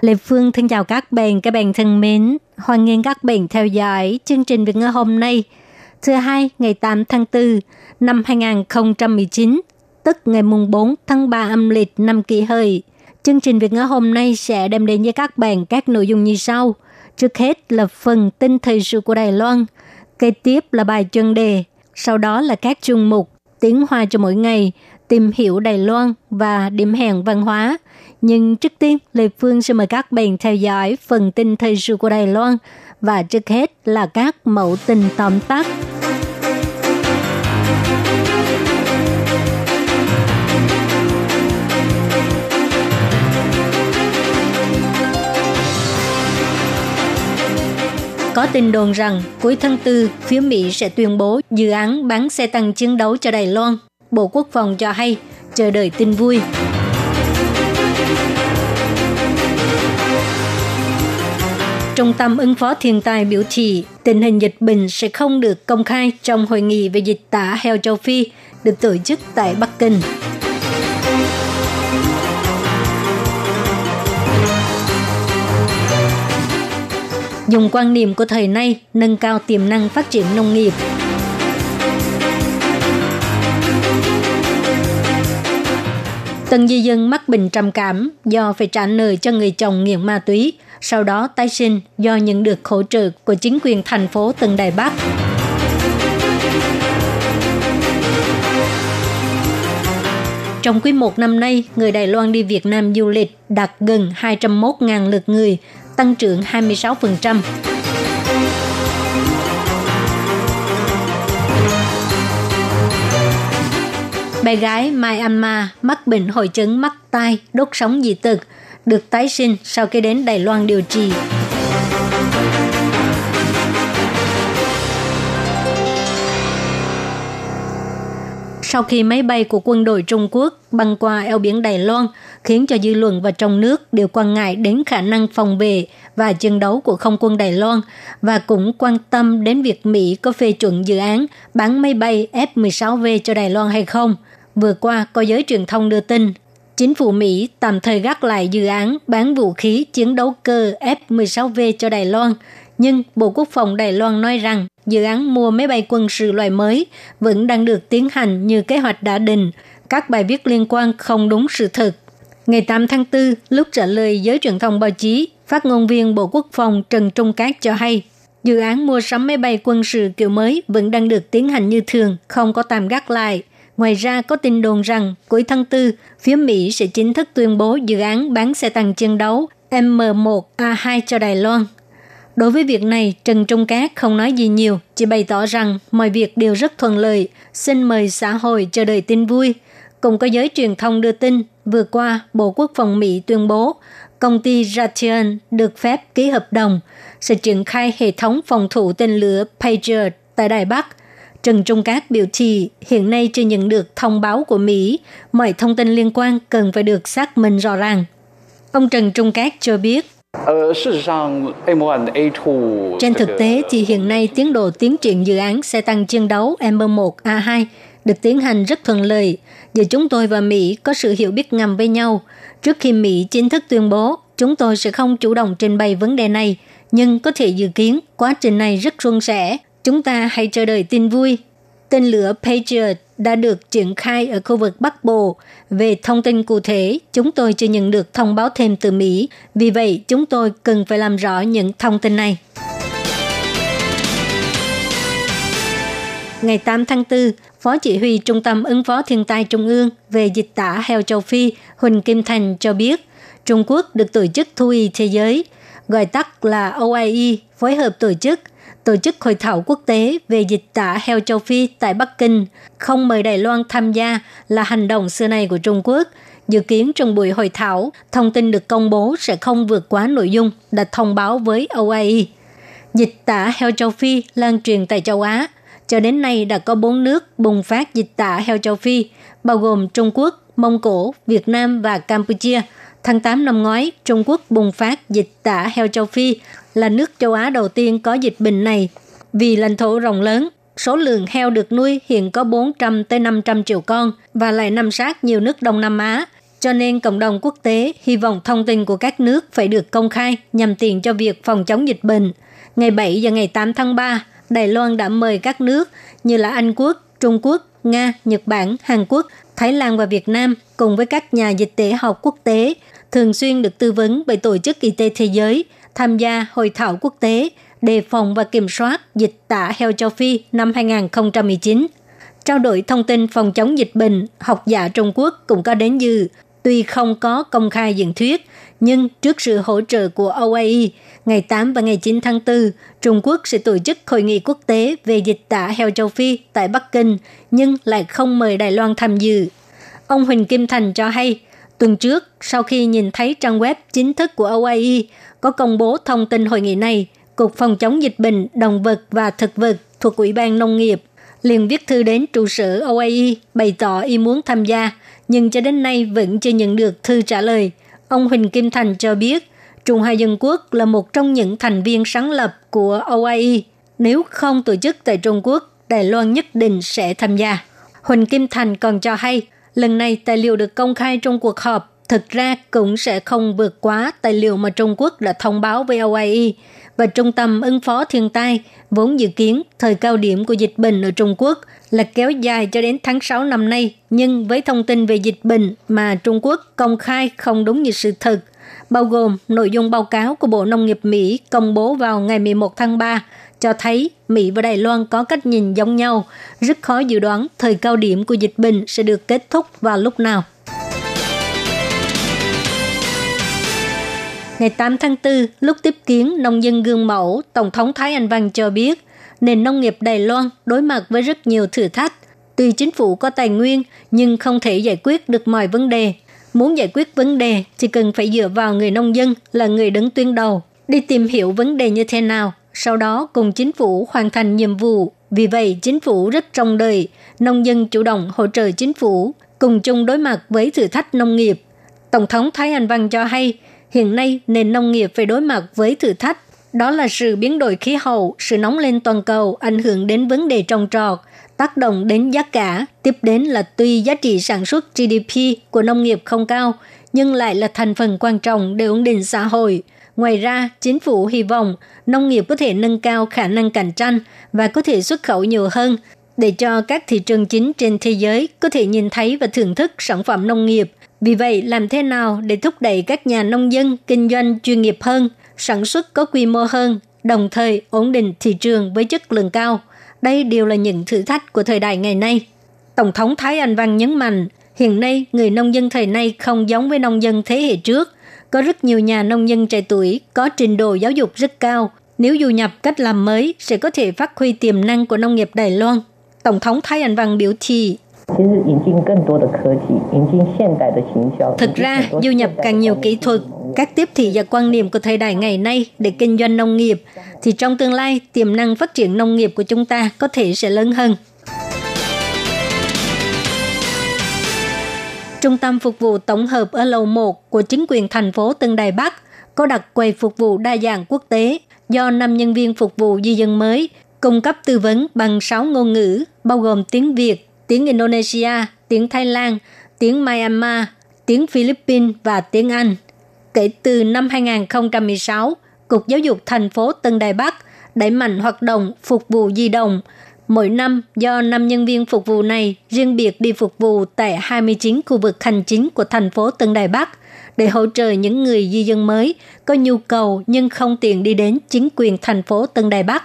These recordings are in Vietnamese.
Lê Phương thân chào các bạn, các bạn thân mến. Hoan nghênh các bạn theo dõi chương trình Việt ngữ hôm nay, thứ hai ngày 8 tháng 4 năm 2019, tức ngày mùng 4 tháng 3 âm lịch năm kỷ hợi. Chương trình Việt ngữ hôm nay sẽ đem đến với các bạn các nội dung như sau. Trước hết là phần tin thời sự của Đài Loan, kế tiếp là bài chuyên đề, sau đó là các chuyên mục tiếng hoa cho mỗi ngày, tìm hiểu Đài Loan và điểm hẹn văn hóa. Nhưng trước tiên, Lê Phương sẽ mời các bạn theo dõi phần tin thời sự của Đài Loan và trước hết là các mẫu tin tóm tắt. Có tin đồn rằng cuối tháng 4, phía Mỹ sẽ tuyên bố dự án bán xe tăng chiến đấu cho Đài Loan. Bộ Quốc phòng cho hay, chờ đợi tin vui. Trung tâm ứng phó thiên tai biểu thị tình hình dịch bệnh sẽ không được công khai trong hội nghị về dịch tả heo châu Phi được tổ chức tại Bắc Kinh. Dùng quan niệm của thời nay nâng cao tiềm năng phát triển nông nghiệp. Tần di dân mắc bệnh trầm cảm do phải trả nợ cho người chồng nghiện ma túy, sau đó tái sinh do nhận được hỗ trợ của chính quyền thành phố Tân Đài Bắc. Trong quý một năm nay, người Đài Loan đi Việt Nam du lịch đạt gần 201.000 lượt người, tăng trưởng 26%. Bé gái Myanmar mắc bệnh hội chứng mắt tai, đốt sống dị tật, được tái sinh sau khi đến Đài Loan điều trị. Sau khi máy bay của quân đội Trung Quốc băng qua eo biển Đài Loan, khiến cho dư luận và trong nước đều quan ngại đến khả năng phòng vệ và chiến đấu của không quân Đài Loan và cũng quan tâm đến việc Mỹ có phê chuẩn dự án bán máy bay F-16V cho Đài Loan hay không. Vừa qua, có giới truyền thông đưa tin, chính phủ Mỹ tạm thời gác lại dự án bán vũ khí chiến đấu cơ F-16V cho Đài Loan, nhưng Bộ Quốc phòng Đài Loan nói rằng dự án mua máy bay quân sự loại mới vẫn đang được tiến hành như kế hoạch đã định. Các bài viết liên quan không đúng sự thật. Ngày 8 tháng 4, lúc trả lời giới truyền thông báo chí, phát ngôn viên Bộ Quốc phòng Trần Trung Cát cho hay, dự án mua sắm máy bay quân sự kiểu mới vẫn đang được tiến hành như thường, không có tạm gác lại. Ngoài ra có tin đồn rằng cuối tháng 4, phía Mỹ sẽ chính thức tuyên bố dự án bán xe tăng chiến đấu M1A2 cho Đài Loan. Đối với việc này, Trần Trung Cát không nói gì nhiều, chỉ bày tỏ rằng mọi việc đều rất thuận lợi, xin mời xã hội chờ đợi tin vui. Cùng có giới truyền thông đưa tin, vừa qua Bộ Quốc phòng Mỹ tuyên bố công ty Raytheon được phép ký hợp đồng sẽ triển khai hệ thống phòng thủ tên lửa Patriot tại Đài Bắc. Trần Trung Cát biểu thị hiện nay chưa nhận được thông báo của Mỹ, mọi thông tin liên quan cần phải được xác minh rõ ràng. Ông Trần Trung Cát cho biết, trên thực tế thì hiện nay tiến độ tiến triển dự án xe tăng chiến đấu M1A2 được tiến hành rất thuận lợi. Giờ chúng tôi và Mỹ có sự hiểu biết ngầm với nhau. Trước khi Mỹ chính thức tuyên bố, chúng tôi sẽ không chủ động trình bày vấn đề này, nhưng có thể dự kiến quá trình này rất suôn sẻ. Chúng ta hãy chờ đợi tin vui. Tên lửa Patriot đã được triển khai ở khu vực Bắc Bộ. Về thông tin cụ thể, chúng tôi chưa nhận được thông báo thêm từ Mỹ. Vì vậy, chúng tôi cần phải làm rõ những thông tin này. Ngày 8 tháng 4, Phó Chỉ huy Trung tâm ứng phó thiên tai Trung ương về dịch tả heo châu Phi Huỳnh Kim Thành cho biết, Trung Quốc được Tổ chức Thú y Thế giới, gọi tắt là OIE, phối hợp tổ chức tổ chức hội thảo quốc tế về dịch tả heo châu Phi tại Bắc Kinh, không mời Đài Loan tham gia là hành động xưa nay của Trung Quốc, Dự kiến trong buổi hội thảo, thông tin được công bố sẽ không vượt quá nội dung đã thông báo với OIE. Dịch tả heo châu Phi lan truyền tại châu Á. Cho đến nay đã có 4 nước bùng phát dịch tả heo châu Phi, bao gồm Trung Quốc, Mông Cổ, Việt Nam và Campuchia. Tháng 8 năm ngoái, Trung Quốc bùng phát dịch tả heo châu Phi là nước châu Á đầu tiên có dịch bệnh này. Vì lãnh thổ rộng lớn, số lượng heo được nuôi hiện có 400 tới 500 triệu con và lại nằm sát nhiều nước Đông Nam Á. Cho nên cộng đồng quốc tế hy vọng thông tin của các nước phải được công khai nhằm tiện cho việc phòng chống dịch bệnh. Ngày 7 và ngày 8 tháng 3, Đài Loan đã mời các nước như là Anh Quốc, Trung Quốc, Nga, Nhật Bản, Hàn Quốc, Thái Lan và Việt Nam cùng với các nhà dịch tễ học quốc tế thường xuyên được tư vấn bởi Tổ chức Y tế Thế giới tham gia hội thảo quốc tế đề phòng và kiểm soát dịch tả heo châu Phi năm 2019. Trao đổi thông tin phòng chống dịch bệnh, học giả Trung Quốc cũng có đến dự. Tuy không có công khai diễn thuyết, nhưng trước sự hỗ trợ của OAE, ngày 8 và ngày 9 tháng 4, Trung Quốc sẽ tổ chức hội nghị quốc tế về dịch tả heo châu Phi tại Bắc Kinh, nhưng lại không mời Đài Loan tham dự. Ông Huỳnh Kim Thành cho hay, tuần trước, sau khi nhìn thấy trang web chính thức của OAE có công bố thông tin hội nghị này, Cục Phòng chống dịch bệnh động vật và thực vật thuộc Ủy ban Nông nghiệp liền viết thư đến trụ sở OAE bày tỏ ý muốn tham gia, nhưng cho đến nay vẫn chưa nhận được thư trả lời. Ông Huỳnh Kim Thành cho biết, Trung Hoa Dân Quốc là một trong những thành viên sáng lập của OIE. Nếu không tổ chức tại Trung Quốc, Đài Loan nhất định sẽ tham gia. Huỳnh Kim Thành còn cho hay, lần này tài liệu được công khai trong cuộc họp thực ra cũng sẽ không vượt quá tài liệu mà Trung Quốc đã thông báo với OIE và Trung tâm ứng phó thiên tai vốn dự kiến thời cao điểm của dịch bệnh ở Trung Quốc là kéo dài cho đến tháng 6 năm nay, nhưng với thông tin về dịch bệnh mà Trung Quốc công khai không đúng như sự thật, bao gồm nội dung báo cáo của Bộ Nông nghiệp Mỹ công bố vào ngày 11 tháng 3 cho thấy Mỹ và Đài Loan có cách nhìn giống nhau, rất khó dự đoán thời cao điểm của dịch bệnh sẽ được kết thúc vào lúc nào. Ngày 8 tháng 4, lúc tiếp kiến nông dân gương mẫu, Tổng thống Thái Anh Văn cho biết, nền nông nghiệp Đài Loan đối mặt với rất nhiều thử thách. Tuy chính phủ có tài nguyên, nhưng không thể giải quyết được mọi vấn đề. Muốn giải quyết vấn đề thì cần phải dựa vào người nông dân là người đứng tuyến đầu, đi tìm hiểu vấn đề như thế nào, sau đó cùng chính phủ hoàn thành nhiệm vụ. Vì vậy, chính phủ rất trông đợi, nông dân chủ động hỗ trợ chính phủ, cùng chung đối mặt với thử thách nông nghiệp. Tổng thống Thái Anh Văn cho hay, Hiện nay, nền nông nghiệp phải đối mặt với thử thách. Đó là sự biến đổi khí hậu, sự nóng lên toàn cầu ảnh hưởng đến vấn đề trồng trọt, tác động đến giá cả. Tiếp đến là tuy giá trị sản xuất GDP của nông nghiệp không cao, nhưng lại là thành phần quan trọng để ổn định xã hội. Ngoài ra, chính phủ hy vọng nông nghiệp có thể nâng cao khả năng cạnh tranh và có thể xuất khẩu nhiều hơn để cho các thị trường chính trên thế giới có thể nhìn thấy và thưởng thức sản phẩm nông nghiệp vì vậy, làm thế nào để thúc đẩy các nhà nông dân kinh doanh chuyên nghiệp hơn, sản xuất có quy mô hơn, đồng thời ổn định thị trường với chất lượng cao? Đây đều là những thử thách của thời đại ngày nay. Tổng thống Thái Anh Văn nhấn mạnh, hiện nay người nông dân thời nay không giống với nông dân thế hệ trước. Có rất nhiều nhà nông dân trẻ tuổi có trình độ giáo dục rất cao. Nếu du nhập cách làm mới sẽ có thể phát huy tiềm năng của nông nghiệp Đài Loan. Tổng thống Thái Anh Văn biểu thị, Thực ra, du nhập càng nhiều kỹ thuật, các tiếp thị và quan niệm của thời đại ngày nay để kinh doanh nông nghiệp, thì trong tương lai tiềm năng phát triển nông nghiệp của chúng ta có thể sẽ lớn hơn. Trung tâm phục vụ tổng hợp ở lầu 1 của chính quyền thành phố Tân Đài Bắc có đặt quầy phục vụ đa dạng quốc tế do 5 nhân viên phục vụ di dân mới cung cấp tư vấn bằng 6 ngôn ngữ, bao gồm tiếng Việt, tiếng Indonesia, tiếng Thái Lan, tiếng Myanmar, tiếng Philippines và tiếng Anh. Kể từ năm 2016, Cục Giáo dục thành phố Tân Đài Bắc đẩy mạnh hoạt động phục vụ di động. Mỗi năm, do 5 nhân viên phục vụ này riêng biệt đi phục vụ tại 29 khu vực hành chính của thành phố Tân Đài Bắc để hỗ trợ những người di dân mới có nhu cầu nhưng không tiện đi đến chính quyền thành phố Tân Đài Bắc.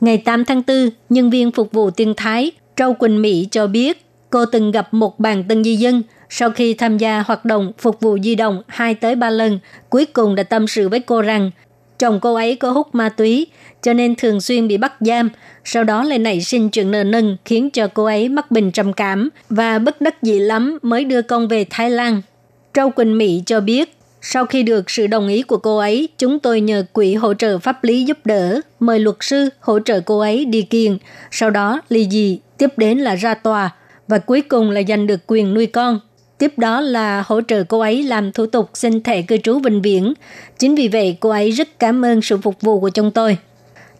Ngày 8 tháng 4, nhân viên phục vụ tiên Thái Trâu Quỳnh Mỹ cho biết cô từng gặp một bàn tân di dân. Sau khi tham gia hoạt động phục vụ di động 2 tới 3 lần, cuối cùng đã tâm sự với cô rằng chồng cô ấy có hút ma túy, cho nên thường xuyên bị bắt giam, sau đó lại nảy sinh chuyện nợ nần khiến cho cô ấy mắc bệnh trầm cảm và bất đắc dĩ lắm mới đưa con về Thái Lan. Trâu Quỳnh Mỹ cho biết, sau khi được sự đồng ý của cô ấy, chúng tôi nhờ quỹ hỗ trợ pháp lý giúp đỡ, mời luật sư hỗ trợ cô ấy đi kiện sau đó ly dị, tiếp đến là ra tòa và cuối cùng là giành được quyền nuôi con. Tiếp đó là hỗ trợ cô ấy làm thủ tục xin thẻ cư trú vĩnh viễn. Chính vì vậy cô ấy rất cảm ơn sự phục vụ của chúng tôi.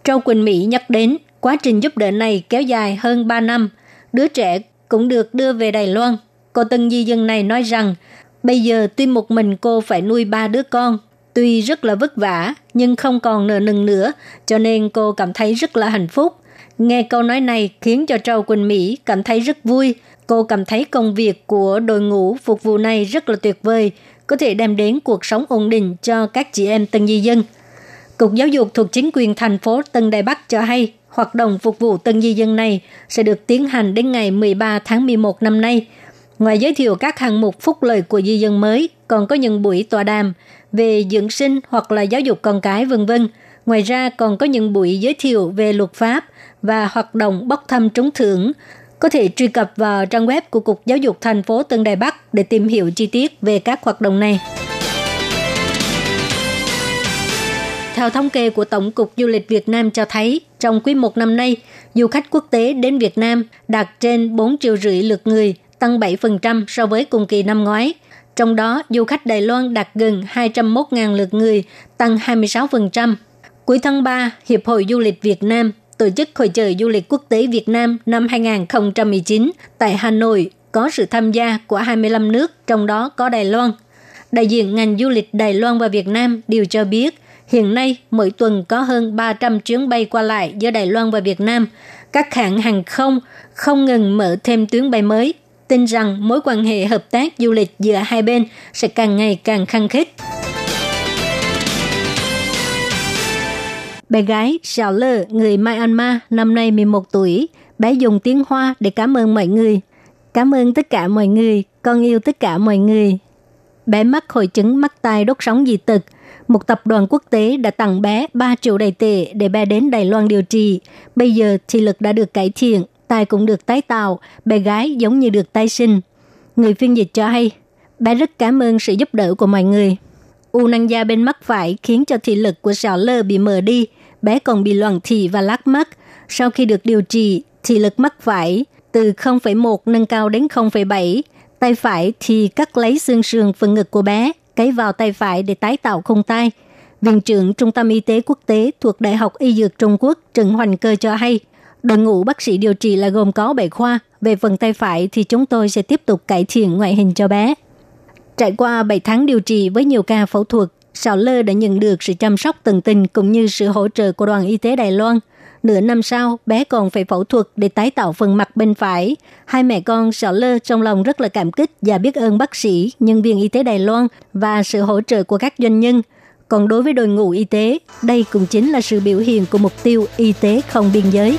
Châu Quỳnh Mỹ nhắc đến quá trình giúp đỡ này kéo dài hơn 3 năm. Đứa trẻ cũng được đưa về Đài Loan. Cô tân di dân này nói rằng bây giờ tuy một mình cô phải nuôi ba đứa con, tuy rất là vất vả nhưng không còn nợ nần nữa, cho nên cô cảm thấy rất là hạnh phúc. Nghe câu nói này khiến cho Châu Quỳnh Mỹ cảm thấy rất vui. Cô cảm thấy công việc của đội ngũ phục vụ này rất là tuyệt vời, có thể đem đến cuộc sống ổn định cho các chị em tân di dân. Cục Giáo dục thuộc chính quyền thành phố Tân Đài Bắc cho hay, hoạt động phục vụ tân di dân này sẽ được tiến hành đến ngày 13 tháng 11 năm nay. Ngoài giới thiệu các hạng mục phúc lợi của di dân mới, còn có những buổi tọa đàm về dưỡng sinh hoặc là giáo dục con cái vân vân. Ngoài ra còn có những buổi giới thiệu về luật pháp và hoạt động bốc thăm trúng thưởng. Có thể truy cập vào trang web của Cục Giáo dục thành phố Tân Đài Bắc để tìm hiểu chi tiết về các hoạt động này. Theo thống kê của Tổng cục Du lịch Việt Nam cho thấy, trong quý một năm nay, du khách quốc tế đến Việt Nam đạt trên 4 triệu rưỡi lượt người, tăng 7% so với cùng kỳ năm ngoái. Trong đó, du khách Đài Loan đạt gần 201.000 lượt người, tăng 26%. Cuối tháng 3, Hiệp hội Du lịch Việt Nam tổ chức Hội trợ Du lịch Quốc tế Việt Nam năm 2019 tại Hà Nội có sự tham gia của 25 nước, trong đó có Đài Loan. Đại diện ngành du lịch Đài Loan và Việt Nam đều cho biết, hiện nay mỗi tuần có hơn 300 chuyến bay qua lại giữa Đài Loan và Việt Nam. Các hãng hàng không không ngừng mở thêm tuyến bay mới, tin rằng mối quan hệ hợp tác du lịch giữa hai bên sẽ càng ngày càng khăng khít. Bé gái Xiao Lơ, người Myanmar, năm nay 11 tuổi, bé dùng tiếng Hoa để cảm ơn mọi người. Cảm ơn tất cả mọi người, con yêu tất cả mọi người. Bé mắc hội chứng mắc tai đốt sóng dị tật. Một tập đoàn quốc tế đã tặng bé 3 triệu đầy tệ để bé đến Đài Loan điều trị. Bây giờ thị lực đã được cải thiện, tai cũng được tái tạo, bé gái giống như được tái sinh. Người phiên dịch cho hay, bé rất cảm ơn sự giúp đỡ của mọi người. U năng da bên mắt phải khiến cho thị lực của Sảo Lơ bị mờ đi, bé còn bị loạn thị và lắc mắt. Sau khi được điều trị, thị lực mắt phải từ 0,1 nâng cao đến 0,7. Tay phải thì cắt lấy xương sườn phần ngực của bé, cấy vào tay phải để tái tạo khung tay. Viện trưởng Trung tâm Y tế Quốc tế thuộc Đại học Y Dược Trung Quốc Trần Hoành Cơ cho hay, đội ngũ bác sĩ điều trị là gồm có 7 khoa. Về phần tay phải thì chúng tôi sẽ tiếp tục cải thiện ngoại hình cho bé. Trải qua 7 tháng điều trị với nhiều ca phẫu thuật, Sào Lơ đã nhận được sự chăm sóc tận tình cũng như sự hỗ trợ của đoàn y tế Đài Loan. Nửa năm sau, bé còn phải phẫu thuật để tái tạo phần mặt bên phải. Hai mẹ con Sào Lơ trong lòng rất là cảm kích và biết ơn bác sĩ, nhân viên y tế Đài Loan và sự hỗ trợ của các doanh nhân. Còn đối với đội ngũ y tế, đây cũng chính là sự biểu hiện của mục tiêu y tế không biên giới.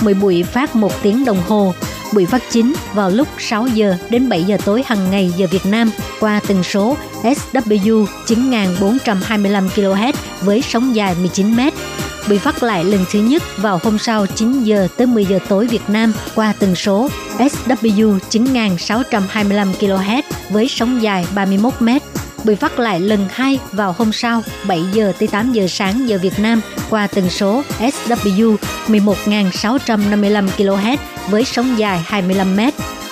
mỗi buổi phát một tiếng đồng hồ. Buổi phát chính vào lúc 6 giờ đến 7 giờ tối hàng ngày giờ Việt Nam qua tần số SW 9425 kHz với sóng dài 19 m. Buổi phát lại lần thứ nhất vào hôm sau 9 giờ tới 10 giờ tối Việt Nam qua tần số SW 9625 kHz với sóng dài 31 m bị phát lại lần hai vào hôm sau 7 giờ tới 8 giờ sáng giờ Việt Nam qua tần số SW 11.655 kHz với sóng dài 25 mét.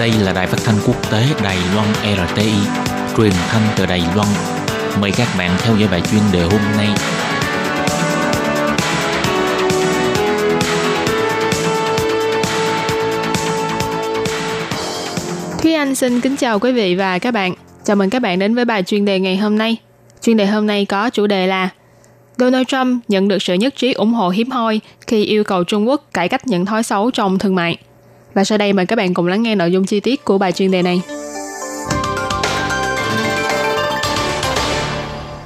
Đây là đài phát thanh quốc tế Đài Loan RTI, truyền thanh từ Đài Loan. Mời các bạn theo dõi bài chuyên đề hôm nay. Thúy Anh xin kính chào quý vị và các bạn. Chào mừng các bạn đến với bài chuyên đề ngày hôm nay. Chuyên đề hôm nay có chủ đề là Donald Trump nhận được sự nhất trí ủng hộ hiếm hoi khi yêu cầu Trung Quốc cải cách những thói xấu trong thương mại. Và sau đây mời các bạn cùng lắng nghe nội dung chi tiết của bài chuyên đề này.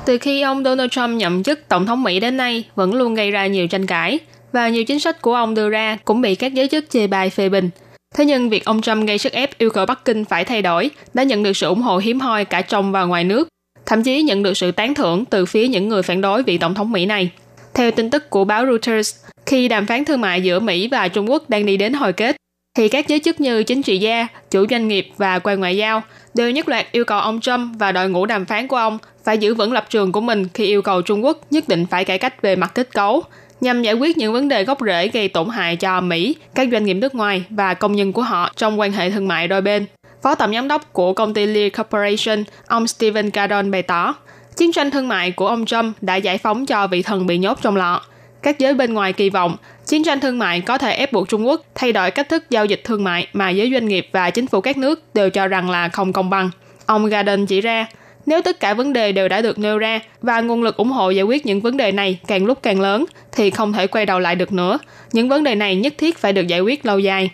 Từ khi ông Donald Trump nhậm chức Tổng thống Mỹ đến nay vẫn luôn gây ra nhiều tranh cãi và nhiều chính sách của ông đưa ra cũng bị các giới chức chê bai phê bình. Thế nhưng việc ông Trump gây sức ép yêu cầu Bắc Kinh phải thay đổi đã nhận được sự ủng hộ hiếm hoi cả trong và ngoài nước, thậm chí nhận được sự tán thưởng từ phía những người phản đối vị Tổng thống Mỹ này. Theo tin tức của báo Reuters, khi đàm phán thương mại giữa Mỹ và Trung Quốc đang đi đến hồi kết, thì các giới chức như chính trị gia, chủ doanh nghiệp và quan ngoại giao đều nhất loạt yêu cầu ông Trump và đội ngũ đàm phán của ông phải giữ vững lập trường của mình khi yêu cầu Trung Quốc nhất định phải cải cách về mặt kết cấu, nhằm giải quyết những vấn đề gốc rễ gây tổn hại cho Mỹ, các doanh nghiệp nước ngoài và công nhân của họ trong quan hệ thương mại đôi bên. Phó tổng giám đốc của công ty Lear Corporation, ông Stephen Cardon bày tỏ, chiến tranh thương mại của ông Trump đã giải phóng cho vị thần bị nhốt trong lọ. Các giới bên ngoài kỳ vọng chiến tranh thương mại có thể ép buộc Trung Quốc thay đổi cách thức giao dịch thương mại mà giới doanh nghiệp và chính phủ các nước đều cho rằng là không công bằng. Ông Garden chỉ ra, nếu tất cả vấn đề đều đã được nêu ra và nguồn lực ủng hộ giải quyết những vấn đề này càng lúc càng lớn thì không thể quay đầu lại được nữa. Những vấn đề này nhất thiết phải được giải quyết lâu dài.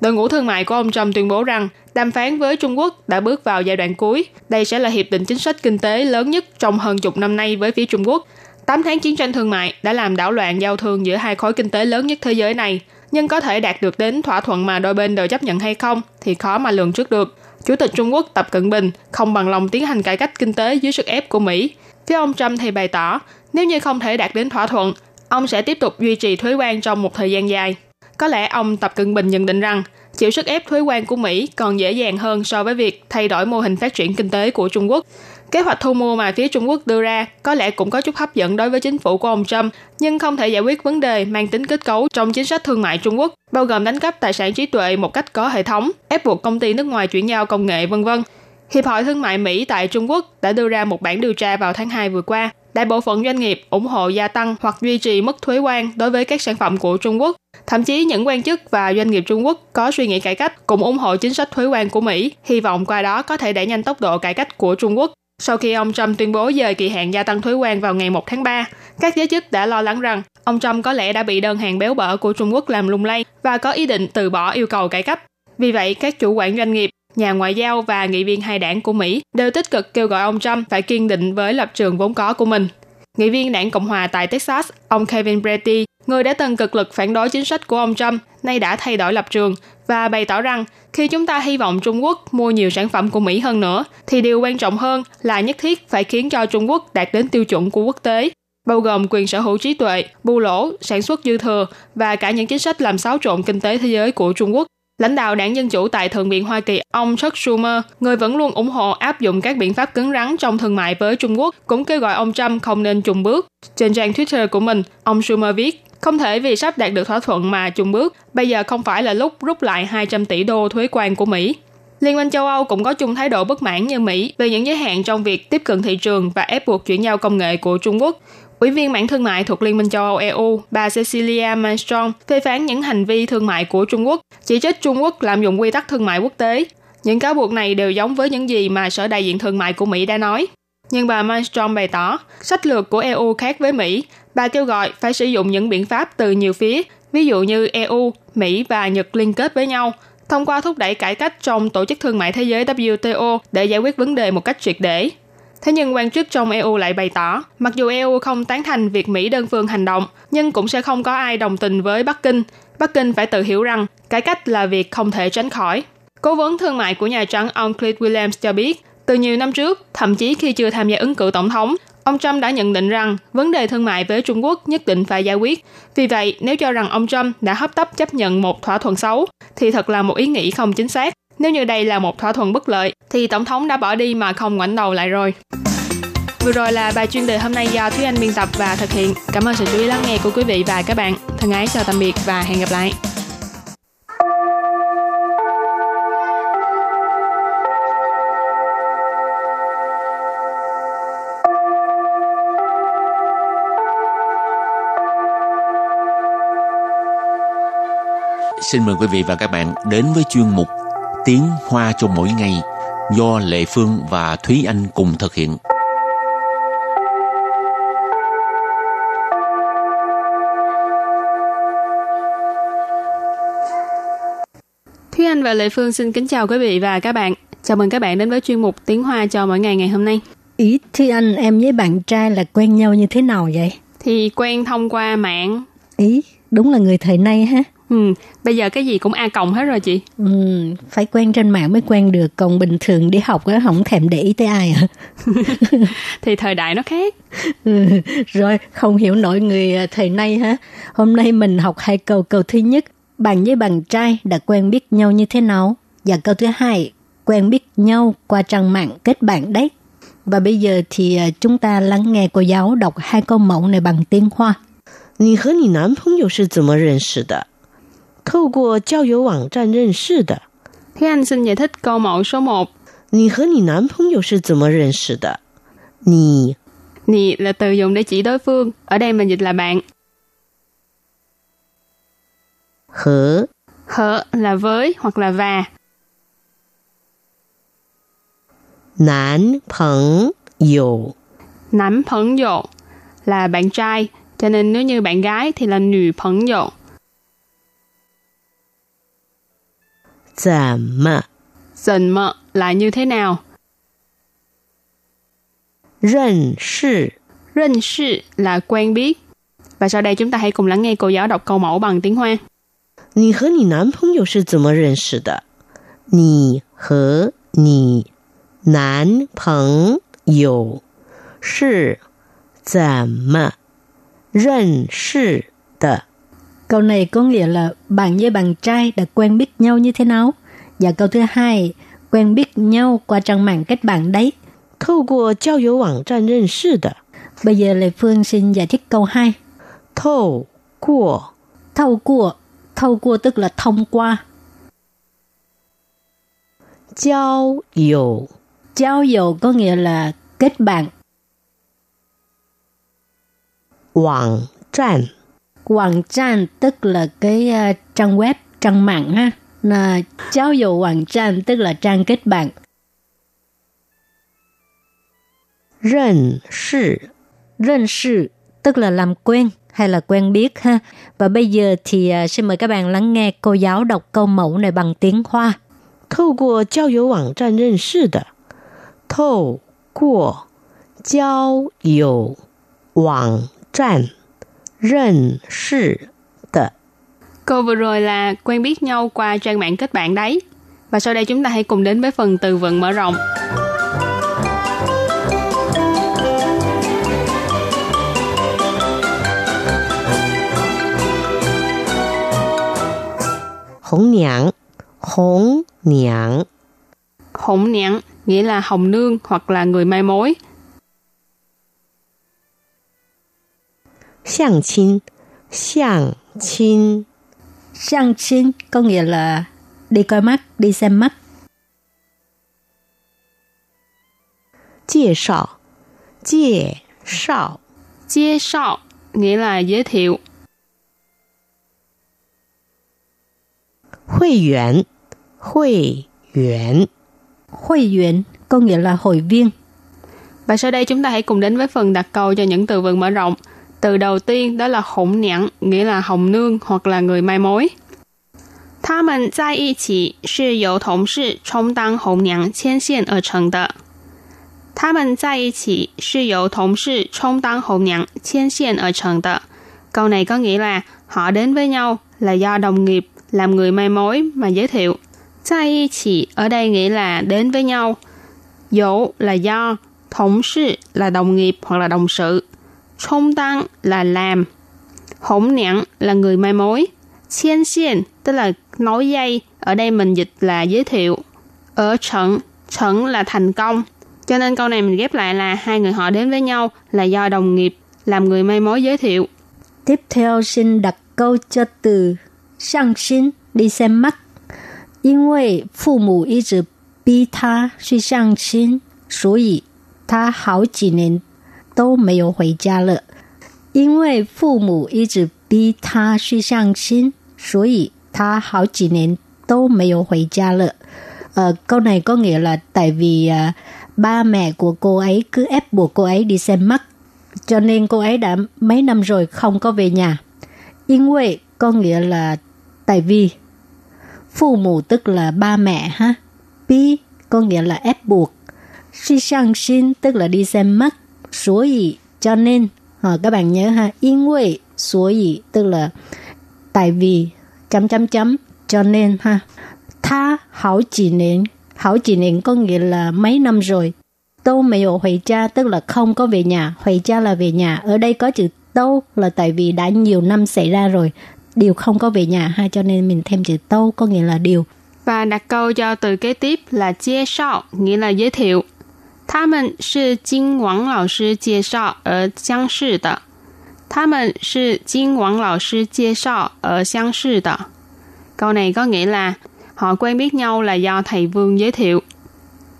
Đội ngũ thương mại của ông Trump tuyên bố rằng đàm phán với Trung Quốc đã bước vào giai đoạn cuối. Đây sẽ là hiệp định chính sách kinh tế lớn nhất trong hơn chục năm nay với phía Trung Quốc. 8 tháng chiến tranh thương mại đã làm đảo loạn giao thương giữa hai khối kinh tế lớn nhất thế giới này, nhưng có thể đạt được đến thỏa thuận mà đôi bên đều chấp nhận hay không thì khó mà lường trước được. Chủ tịch Trung Quốc Tập Cận Bình không bằng lòng tiến hành cải cách kinh tế dưới sức ép của Mỹ. Phía ông Trump thì bày tỏ, nếu như không thể đạt đến thỏa thuận, ông sẽ tiếp tục duy trì thuế quan trong một thời gian dài. Có lẽ ông Tập Cận Bình nhận định rằng chịu sức ép thuế quan của Mỹ còn dễ dàng hơn so với việc thay đổi mô hình phát triển kinh tế của Trung Quốc. Kế hoạch thu mua mà phía Trung Quốc đưa ra có lẽ cũng có chút hấp dẫn đối với chính phủ của ông Trump, nhưng không thể giải quyết vấn đề mang tính kết cấu trong chính sách thương mại Trung Quốc, bao gồm đánh cắp tài sản trí tuệ một cách có hệ thống, ép buộc công ty nước ngoài chuyển giao công nghệ, vân vân. Hiệp hội Thương mại Mỹ tại Trung Quốc đã đưa ra một bản điều tra vào tháng 2 vừa qua. Đại bộ phận doanh nghiệp ủng hộ gia tăng hoặc duy trì mức thuế quan đối với các sản phẩm của Trung Quốc. Thậm chí những quan chức và doanh nghiệp Trung Quốc có suy nghĩ cải cách cũng ủng hộ chính sách thuế quan của Mỹ, hy vọng qua đó có thể đẩy nhanh tốc độ cải cách của Trung Quốc. Sau khi ông Trump tuyên bố dời kỳ hạn gia tăng thuế quan vào ngày 1 tháng 3, các giới chức đã lo lắng rằng ông Trump có lẽ đã bị đơn hàng béo bở của Trung Quốc làm lung lay và có ý định từ bỏ yêu cầu cải cách. Vì vậy, các chủ quản doanh nghiệp, nhà ngoại giao và nghị viên hai đảng của Mỹ đều tích cực kêu gọi ông Trump phải kiên định với lập trường vốn có của mình. Nghị viên đảng Cộng hòa tại Texas, ông Kevin Brady, người đã từng cực lực phản đối chính sách của ông Trump, nay đã thay đổi lập trường và bày tỏ rằng khi chúng ta hy vọng Trung Quốc mua nhiều sản phẩm của Mỹ hơn nữa, thì điều quan trọng hơn là nhất thiết phải khiến cho Trung Quốc đạt đến tiêu chuẩn của quốc tế, bao gồm quyền sở hữu trí tuệ, bù lỗ, sản xuất dư thừa và cả những chính sách làm xáo trộn kinh tế thế giới của Trung Quốc. Lãnh đạo đảng Dân Chủ tại Thượng viện Hoa Kỳ, ông Chuck Schumer, người vẫn luôn ủng hộ áp dụng các biện pháp cứng rắn trong thương mại với Trung Quốc, cũng kêu gọi ông Trump không nên trùng bước. Trên trang Twitter của mình, ông Schumer viết, không thể vì sắp đạt được thỏa thuận mà chung bước, bây giờ không phải là lúc rút lại 200 tỷ đô thuế quan của Mỹ. Liên minh châu Âu cũng có chung thái độ bất mãn như Mỹ về những giới hạn trong việc tiếp cận thị trường và ép buộc chuyển giao công nghệ của Trung Quốc. Ủy viên mảng thương mại thuộc Liên minh châu Âu EU, bà Cecilia Malmström phê phán những hành vi thương mại của Trung Quốc, chỉ trích Trung Quốc lạm dụng quy tắc thương mại quốc tế. Những cáo buộc này đều giống với những gì mà Sở đại diện thương mại của Mỹ đã nói. Nhưng bà Malmström bày tỏ, sách lược của EU khác với Mỹ Bà kêu gọi phải sử dụng những biện pháp từ nhiều phía, ví dụ như EU, Mỹ và Nhật liên kết với nhau, thông qua thúc đẩy cải cách trong Tổ chức Thương mại Thế giới WTO để giải quyết vấn đề một cách triệt để. Thế nhưng quan chức trong EU lại bày tỏ, mặc dù EU không tán thành việc Mỹ đơn phương hành động, nhưng cũng sẽ không có ai đồng tình với Bắc Kinh. Bắc Kinh phải tự hiểu rằng cải cách là việc không thể tránh khỏi. Cố vấn thương mại của Nhà Trắng ông Clint Williams cho biết, từ nhiều năm trước, thậm chí khi chưa tham gia ứng cử tổng thống, Ông Trump đã nhận định rằng vấn đề thương mại với Trung Quốc nhất định phải giải quyết. Vì vậy, nếu cho rằng ông Trump đã hấp tấp chấp nhận một thỏa thuận xấu, thì thật là một ý nghĩ không chính xác. Nếu như đây là một thỏa thuận bất lợi, thì Tổng thống đã bỏ đi mà không ngoảnh đầu lại rồi. Vừa rồi là bài chuyên đề hôm nay do Thúy Anh biên tập và thực hiện. Cảm ơn sự chú ý lắng nghe của quý vị và các bạn. Thân ái chào tạm biệt và hẹn gặp lại. Xin mời quý vị và các bạn đến với chuyên mục Tiếng Hoa cho mỗi ngày do Lệ Phương và Thúy Anh cùng thực hiện. Thúy Anh và Lệ Phương xin kính chào quý vị và các bạn. Chào mừng các bạn đến với chuyên mục Tiếng Hoa cho mỗi ngày ngày hôm nay. Ý Thúy Anh em với bạn trai là quen nhau như thế nào vậy? Thì quen thông qua mạng. Ý, đúng là người thời nay ha. Ừ, bây giờ cái gì cũng A cộng hết rồi chị. Ừ, phải quen trên mạng mới quen được, còn bình thường đi học á không thèm để ý tới ai à. Thì thời đại nó khác. Ừ, rồi, không hiểu nổi người à, thời nay ha. Hôm nay mình học hai câu. Câu thứ nhất, bạn với bạn trai đã quen biết nhau như thế nào? Và câu thứ hai, quen biết nhau qua trang mạng kết bạn đấy. Và bây giờ thì à, chúng ta lắng nghe cô giáo đọc hai câu mẫu này bằng tiếng Hoa. 你和你男朋友是怎么认识的？ 透过交友网站认识的。 Thúy Anh xin giải thích câu mẫu số 1. 你和你男朋友是怎么认识的？你 Nì là từ dùng để chỉ đối phương. Ở đây mình dịch là bạn. 和 Hở là với hoặc là và. 男朋友 Nắm phấn dụ là bạn trai. Cho nên nếu như bạn gái thì là nữ phấn dụ. 怎么 Dần mợ là như thế nào? 认识？ Rinh sự là quen biết. Và sau đây chúng ta hãy cùng lắng nghe cô giáo đọc câu mẫu bằng tiếng Hoa. 你和你男朋友是怎么认识的？你和你男朋友是怎么认识的？ Câu này có nghĩa là bạn với bạn trai đã quen biết nhau như thế nào? Và câu thứ hai, quen biết nhau qua trang mạng kết bạn đấy. 透过交友网站认识的。 Bây giờ Lê Phương xin giải thích câu 2. 透过 Thâu qua, thâu qua tức là thông qua. 交友 Giao dầu có nghĩa là kết bạn. 网站 Hoàng trang tức là cái uh, trang web, trang mạng ha. Là giao dầu hoàng trang tức là trang kết bạn. 认识 Rên sự tức là làm quen hay là quen biết ha. Và bây giờ thì uh, xin mời các bạn lắng nghe cô giáo đọc câu mẫu này bằng tiếng Hoa. 透过交友网站认识的。透过交友网站 认识的。 Câu vừa rồi là quen biết nhau qua trang mạng kết bạn đấy. Và sau đây chúng ta hãy cùng đến với phần từ vựng mở rộng. 红娘，红娘， Hỗn nhãn nghĩa là hồng nương hoặc là người mai mối. 相亲，相亲， Sang xin có nghĩa là đi coi mắt, đi xem mắt. 介绍，介绍， Chia sọ nghĩa là giới thiệu. 会员，会员， Hội viên có nghĩa là hội viên. Và sau đây chúng ta hãy cùng đến với phần đặt câu cho những từ vựng mở rộng. Từ đầu tiên đó là hỗn nhãn, nghĩa là hồng nương hoặc là người mai mối. 他们在一起是由同事充当红娘牵线而成的。他们在一起是由同事充当红娘牵线而成的。Câu này có nghĩa là họ đến với nhau là do đồng nghiệp làm người mai mối mà giới thiệu. 在一起 ở đây nghĩa là đến với nhau. Dụ là do, thống sự là đồng nghiệp hoặc là đồng sự. 冲tăng là làm. Hỗn nhãn là người mai mối. Chiên xiên tức là nối dây. Ở đây mình dịch là giới thiệu. Ở trận, trận là thành công. Cho nên câu này mình ghép lại là hai người họ đến với nhau là do đồng nghiệp làm người mai mối giới thiệu. Tiếp theo xin đặt câu cho từ sang xin đi xem mắt. 因为父母一直逼他去相亲，所以他好几年 都没有回家了。因为父母一直逼他去相亲，所以 他好几年都没有回家了. Ờ, câu này có nghĩa là tại vì uh, ba mẹ của cô ấy cứ ép buộc cô ấy đi xem mắt, cho nên cô ấy đã mấy năm rồi không có về nhà. Yên Huệ có nghĩa là tại vì. Phụ mẫu tức là ba mẹ ha. Bi có nghĩa là ép buộc. Si sang xin tức là đi xem mắt. Số nên. À, các bạn nhớ ha. Yên số tức là tại vì chấm chấm chấm cho nên ha. Tha hảo chỉ hảo chỉ có nghĩa là mấy năm rồi. Tô mày ổ hồi cha tức là không có về nhà. Hồi cha là về nhà. Ở đây có chữ tô là tại vì đã nhiều năm xảy ra rồi. Điều không có về nhà ha cho nên mình thêm chữ tô có nghĩa là điều. Và đặt câu cho từ kế tiếp là chia sọ nghĩa là giới thiệu. 他们是经王老师介绍而相识的。他们是经王老师介绍而相识的。Câu này có nghĩa là họ quen biết nhau là do thầy Vương giới thiệu.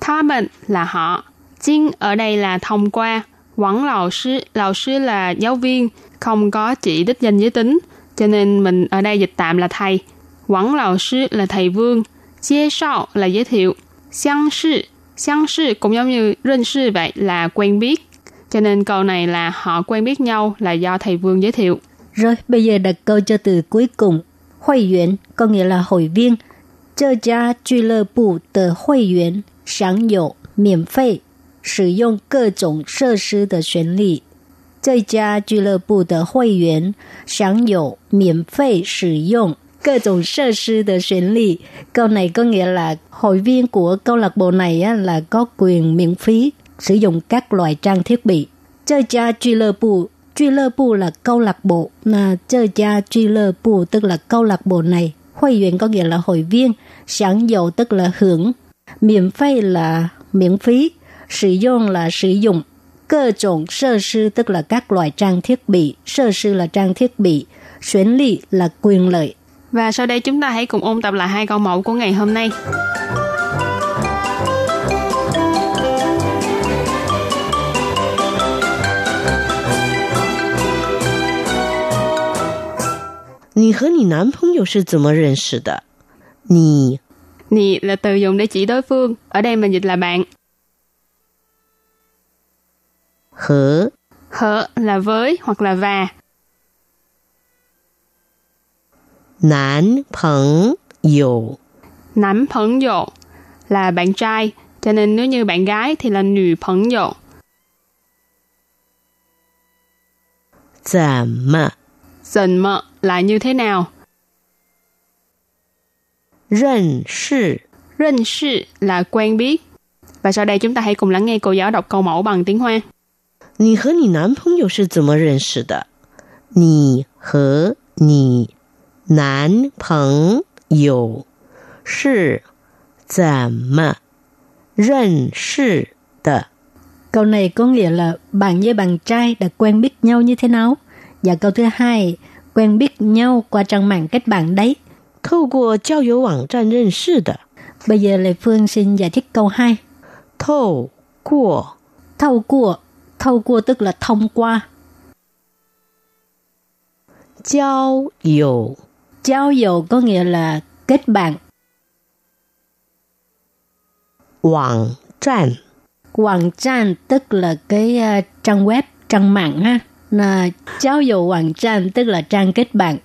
Tha mình là họ. Jin ở đây là thông qua. Quảng lão sư, lão sư là giáo viên, không có chỉ đích danh giới tính, cho nên mình ở đây dịch tạm là thầy. Quảng lão sư là thầy Vương, chia sao là giới thiệu, xiang sư, xiang sư cũng giống như认sư vậy là quen biết. Cho nên câu này là họ quen biết nhau là do thầy Vương giới thiệu. Rồi, bây giờ đặt câu cho từ cuối cùng. Hội viên có nghĩa là hội viên. 这家俱乐部的会员享有免费使用各种设施的权利。这家俱乐部的会员享有免费使用 各种设施的权利. Câu này có nghĩa là hội viên của câu lạc bộ này á, là có quyền miễn phí sử dụng các loại trang thiết bị. Chơi gia俱乐部 俱乐部 là câu lạc bộ, là chơi gia俱乐部 tức là câu lạc bộ này. Hội viên có nghĩa là hội viên,享有 tức là hưởng, miễn phí là miễn phí, sử dụng là sử dụng, cơ trọng sơ sư tức là các loại trang thiết bị, sơ sư là trang thiết bị, xuyến lý là quyền lợi. và sau đây chúng ta hãy cùng ôn tập lại hai câu mẫu của ngày hôm nay. Nì hờ nì nàn phong yếu sư là từ dùng để chỉ đối phương. Ở đây mình dịch là bạn. Hỡ Hờ là với hoặc là và. 男朋友 Nắm phấn dụ là bạn trai. Cho nên nếu như bạn gái thì là nữ phấn dụ. 怎么 Dần mợ là như thế nào? 认识？ Rinh sư là quen biết. Và sau đây chúng ta hãy cùng lắng nghe cô giáo đọc câu mẫu bằng tiếng Hoa. 你和你男朋友是怎么认识的？你和你 男朋友是怎么认识的？ Câu này có nghĩa là bạn với bạn trai đã quen biết nhau như thế nào? Và câu thứ hai, quen biết nhau qua trang mạng kết bạn đấy. 透过交友网站认识的。 Bây giờ Lê Phương xin giải thích câu 2. 透过 Thâu qua, thâu qua tức là thông qua. 交友 Giao dầu có nghĩa là kết bạn. 网站 Hoàng trang tức là cái uh, trang web, trang mạng ha. Là giao dầu hoàng trang tức là trang kết bạn.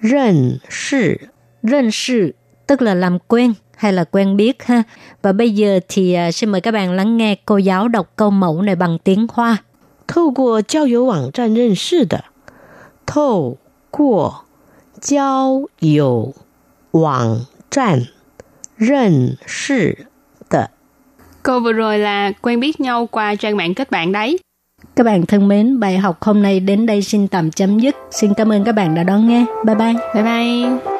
认识 Rên sự tức là làm quen hay là quen biết ha. Và bây giờ thì uh, xin mời các bạn lắng nghe cô giáo đọc câu mẫu này bằng tiếng Hoa. 透过交友网站认识的。 透过交友网站认识的。 Câu vừa rồi là quen biết nhau qua trang mạng kết bạn đấy. Các bạn thân mến, bài học hôm nay đến đây xin tạm chấm dứt. Xin cảm ơn các bạn đã đón nghe. Bye bye. Bye bye.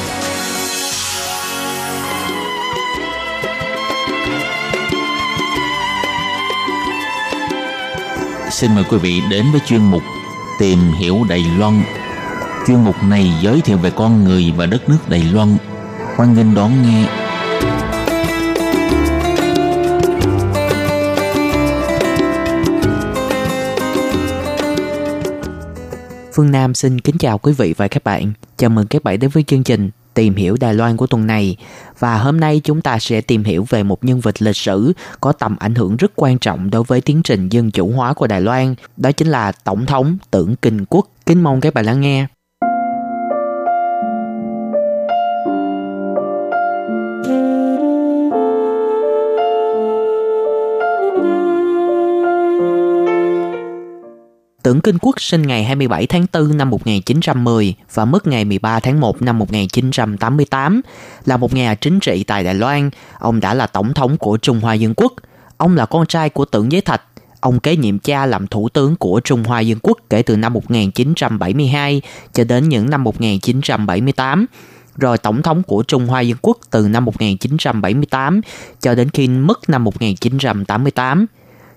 Xin mời quý vị đến với chuyên mục Tìm hiểu Đài Loan. Chuyên mục này giới thiệu về con người và đất nước Đài Loan. Hoan nghênh đón nghe. Phương Nam xin kính chào quý vị và các bạn. Chào mừng các bạn đến với chương trình Tìm hiểu Đài Loan của tuần này. Và hôm nay chúng ta sẽ tìm hiểu về một nhân vật lịch sử có tầm ảnh hưởng rất quan trọng đối với tiến trình dân chủ hóa của Đài Loan. Đó chính là Tổng thống, Tưởng Kinh Quốc. Kính mong các bạn lắng nghe. Tưởng Kinh Quốc sinh ngày 27 tháng 4 năm 1910 và mất ngày 13 tháng 1 năm 1988. Là một nhà chính trị tại Đài Loan, ông đã là tổng thống của Trung Hoa Dân Quốc. Ông là con trai của Tưởng Giới Thạch. Ông kế nhiệm cha làm thủ tướng của Trung Hoa Dân Quốc kể từ năm 1972 cho đến những năm 1978 rồi tổng thống của Trung Hoa Dân Quốc từ năm 1978 cho đến khi mất năm 1988.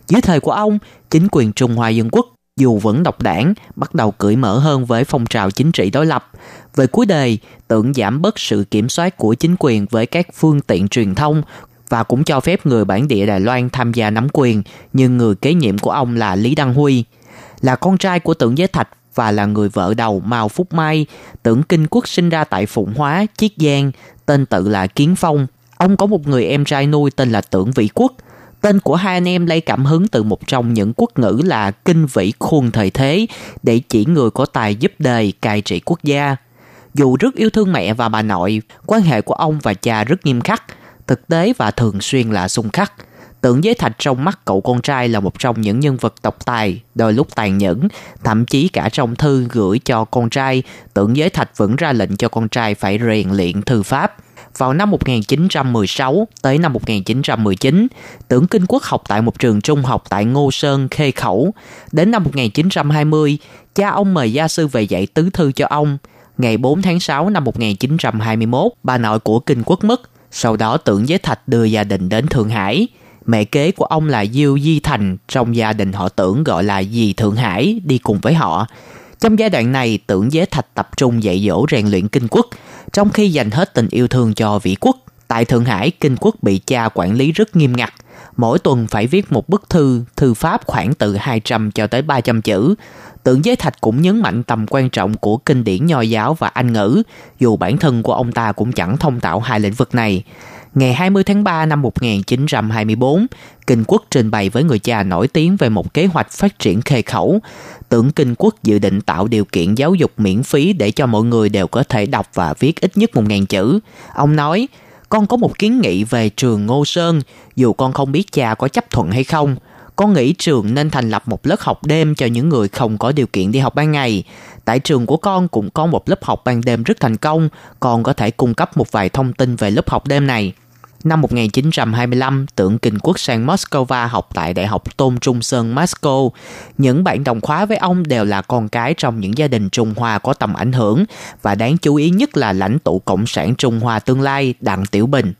Dưới thời của ông, chính quyền Trung Hoa Dân Quốc dù vẫn độc đảng, bắt đầu cởi mở hơn với phong trào chính trị đối lập. Về cuối đời, tưởng giảm bớt sự kiểm soát của chính quyền với các phương tiện truyền thông và cũng cho phép người bản địa Đài Loan tham gia nắm quyền, nhưng người kế nhiệm của ông là Lý Đăng Huy. Là con trai của tưởng Giới Thạch và là người vợ đầu Mao Phúc Mai, tưởng Kinh Quốc sinh ra tại Phụng Hóa, Chiết Giang, tên tự là Kiến Phong. Ông có một người em trai nuôi tên là Tưởng Vĩ Quốc – Tên của hai anh em lấy cảm hứng từ một trong những quốc ngữ là kinh vĩ khuôn thời thế để chỉ người có tài giúp đời cai trị quốc gia. Dù rất yêu thương mẹ và bà nội, quan hệ của ông và cha rất nghiêm khắc, thực tế và thường xuyên là xung khắc. Tưởng giới thạch trong mắt cậu con trai là một trong những nhân vật độc tài, đôi lúc tàn nhẫn, thậm chí cả trong thư gửi cho con trai, tưởng giới thạch vẫn ra lệnh cho con trai phải rèn luyện thư pháp. Vào năm 1916 tới năm 1919, Tưởng Kinh Quốc học tại một trường trung học tại Ngô Sơn, Khê Khẩu. Đến năm 1920, cha ông mời gia sư về dạy tứ thư cho ông. Ngày 4 tháng 6 năm 1921, bà nội của Kinh Quốc mất. Sau đó Tưởng Giới Thạch đưa gia đình đến Thượng Hải. Mẹ kế của ông là Diêu Di Thành, trong gia đình họ Tưởng gọi là Dì Thượng Hải, đi cùng với họ. Trong giai đoạn này, Tưởng Giới Thạch tập trung dạy dỗ rèn luyện kinh quốc, trong khi dành hết tình yêu thương cho vĩ quốc. Tại Thượng Hải, kinh quốc bị cha quản lý rất nghiêm ngặt. Mỗi tuần phải viết một bức thư, thư pháp khoảng từ 200 cho tới 300 chữ. tượng Giới Thạch cũng nhấn mạnh tầm quan trọng của kinh điển nho giáo và Anh ngữ, dù bản thân của ông ta cũng chẳng thông tạo hai lĩnh vực này. Ngày 20 tháng 3 năm 1924, Kinh Quốc trình bày với người cha nổi tiếng về một kế hoạch phát triển khê khẩu. Tưởng Kinh Quốc dự định tạo điều kiện giáo dục miễn phí để cho mọi người đều có thể đọc và viết ít nhất 1.000 chữ. Ông nói, con có một kiến nghị về trường Ngô Sơn, dù con không biết cha có chấp thuận hay không. Con nghĩ trường nên thành lập một lớp học đêm cho những người không có điều kiện đi học ban ngày. Tại trường của con cũng có một lớp học ban đêm rất thành công, con có thể cung cấp một vài thông tin về lớp học đêm này. Năm 1925, Tưởng Kinh Quốc sang Moscow học tại Đại học Tôn Trung Sơn Moscow. Những bạn đồng khóa với ông đều là con cái trong những gia đình Trung Hoa có tầm ảnh hưởng và đáng chú ý nhất là lãnh tụ Cộng sản Trung Hoa tương lai Đặng Tiểu Bình.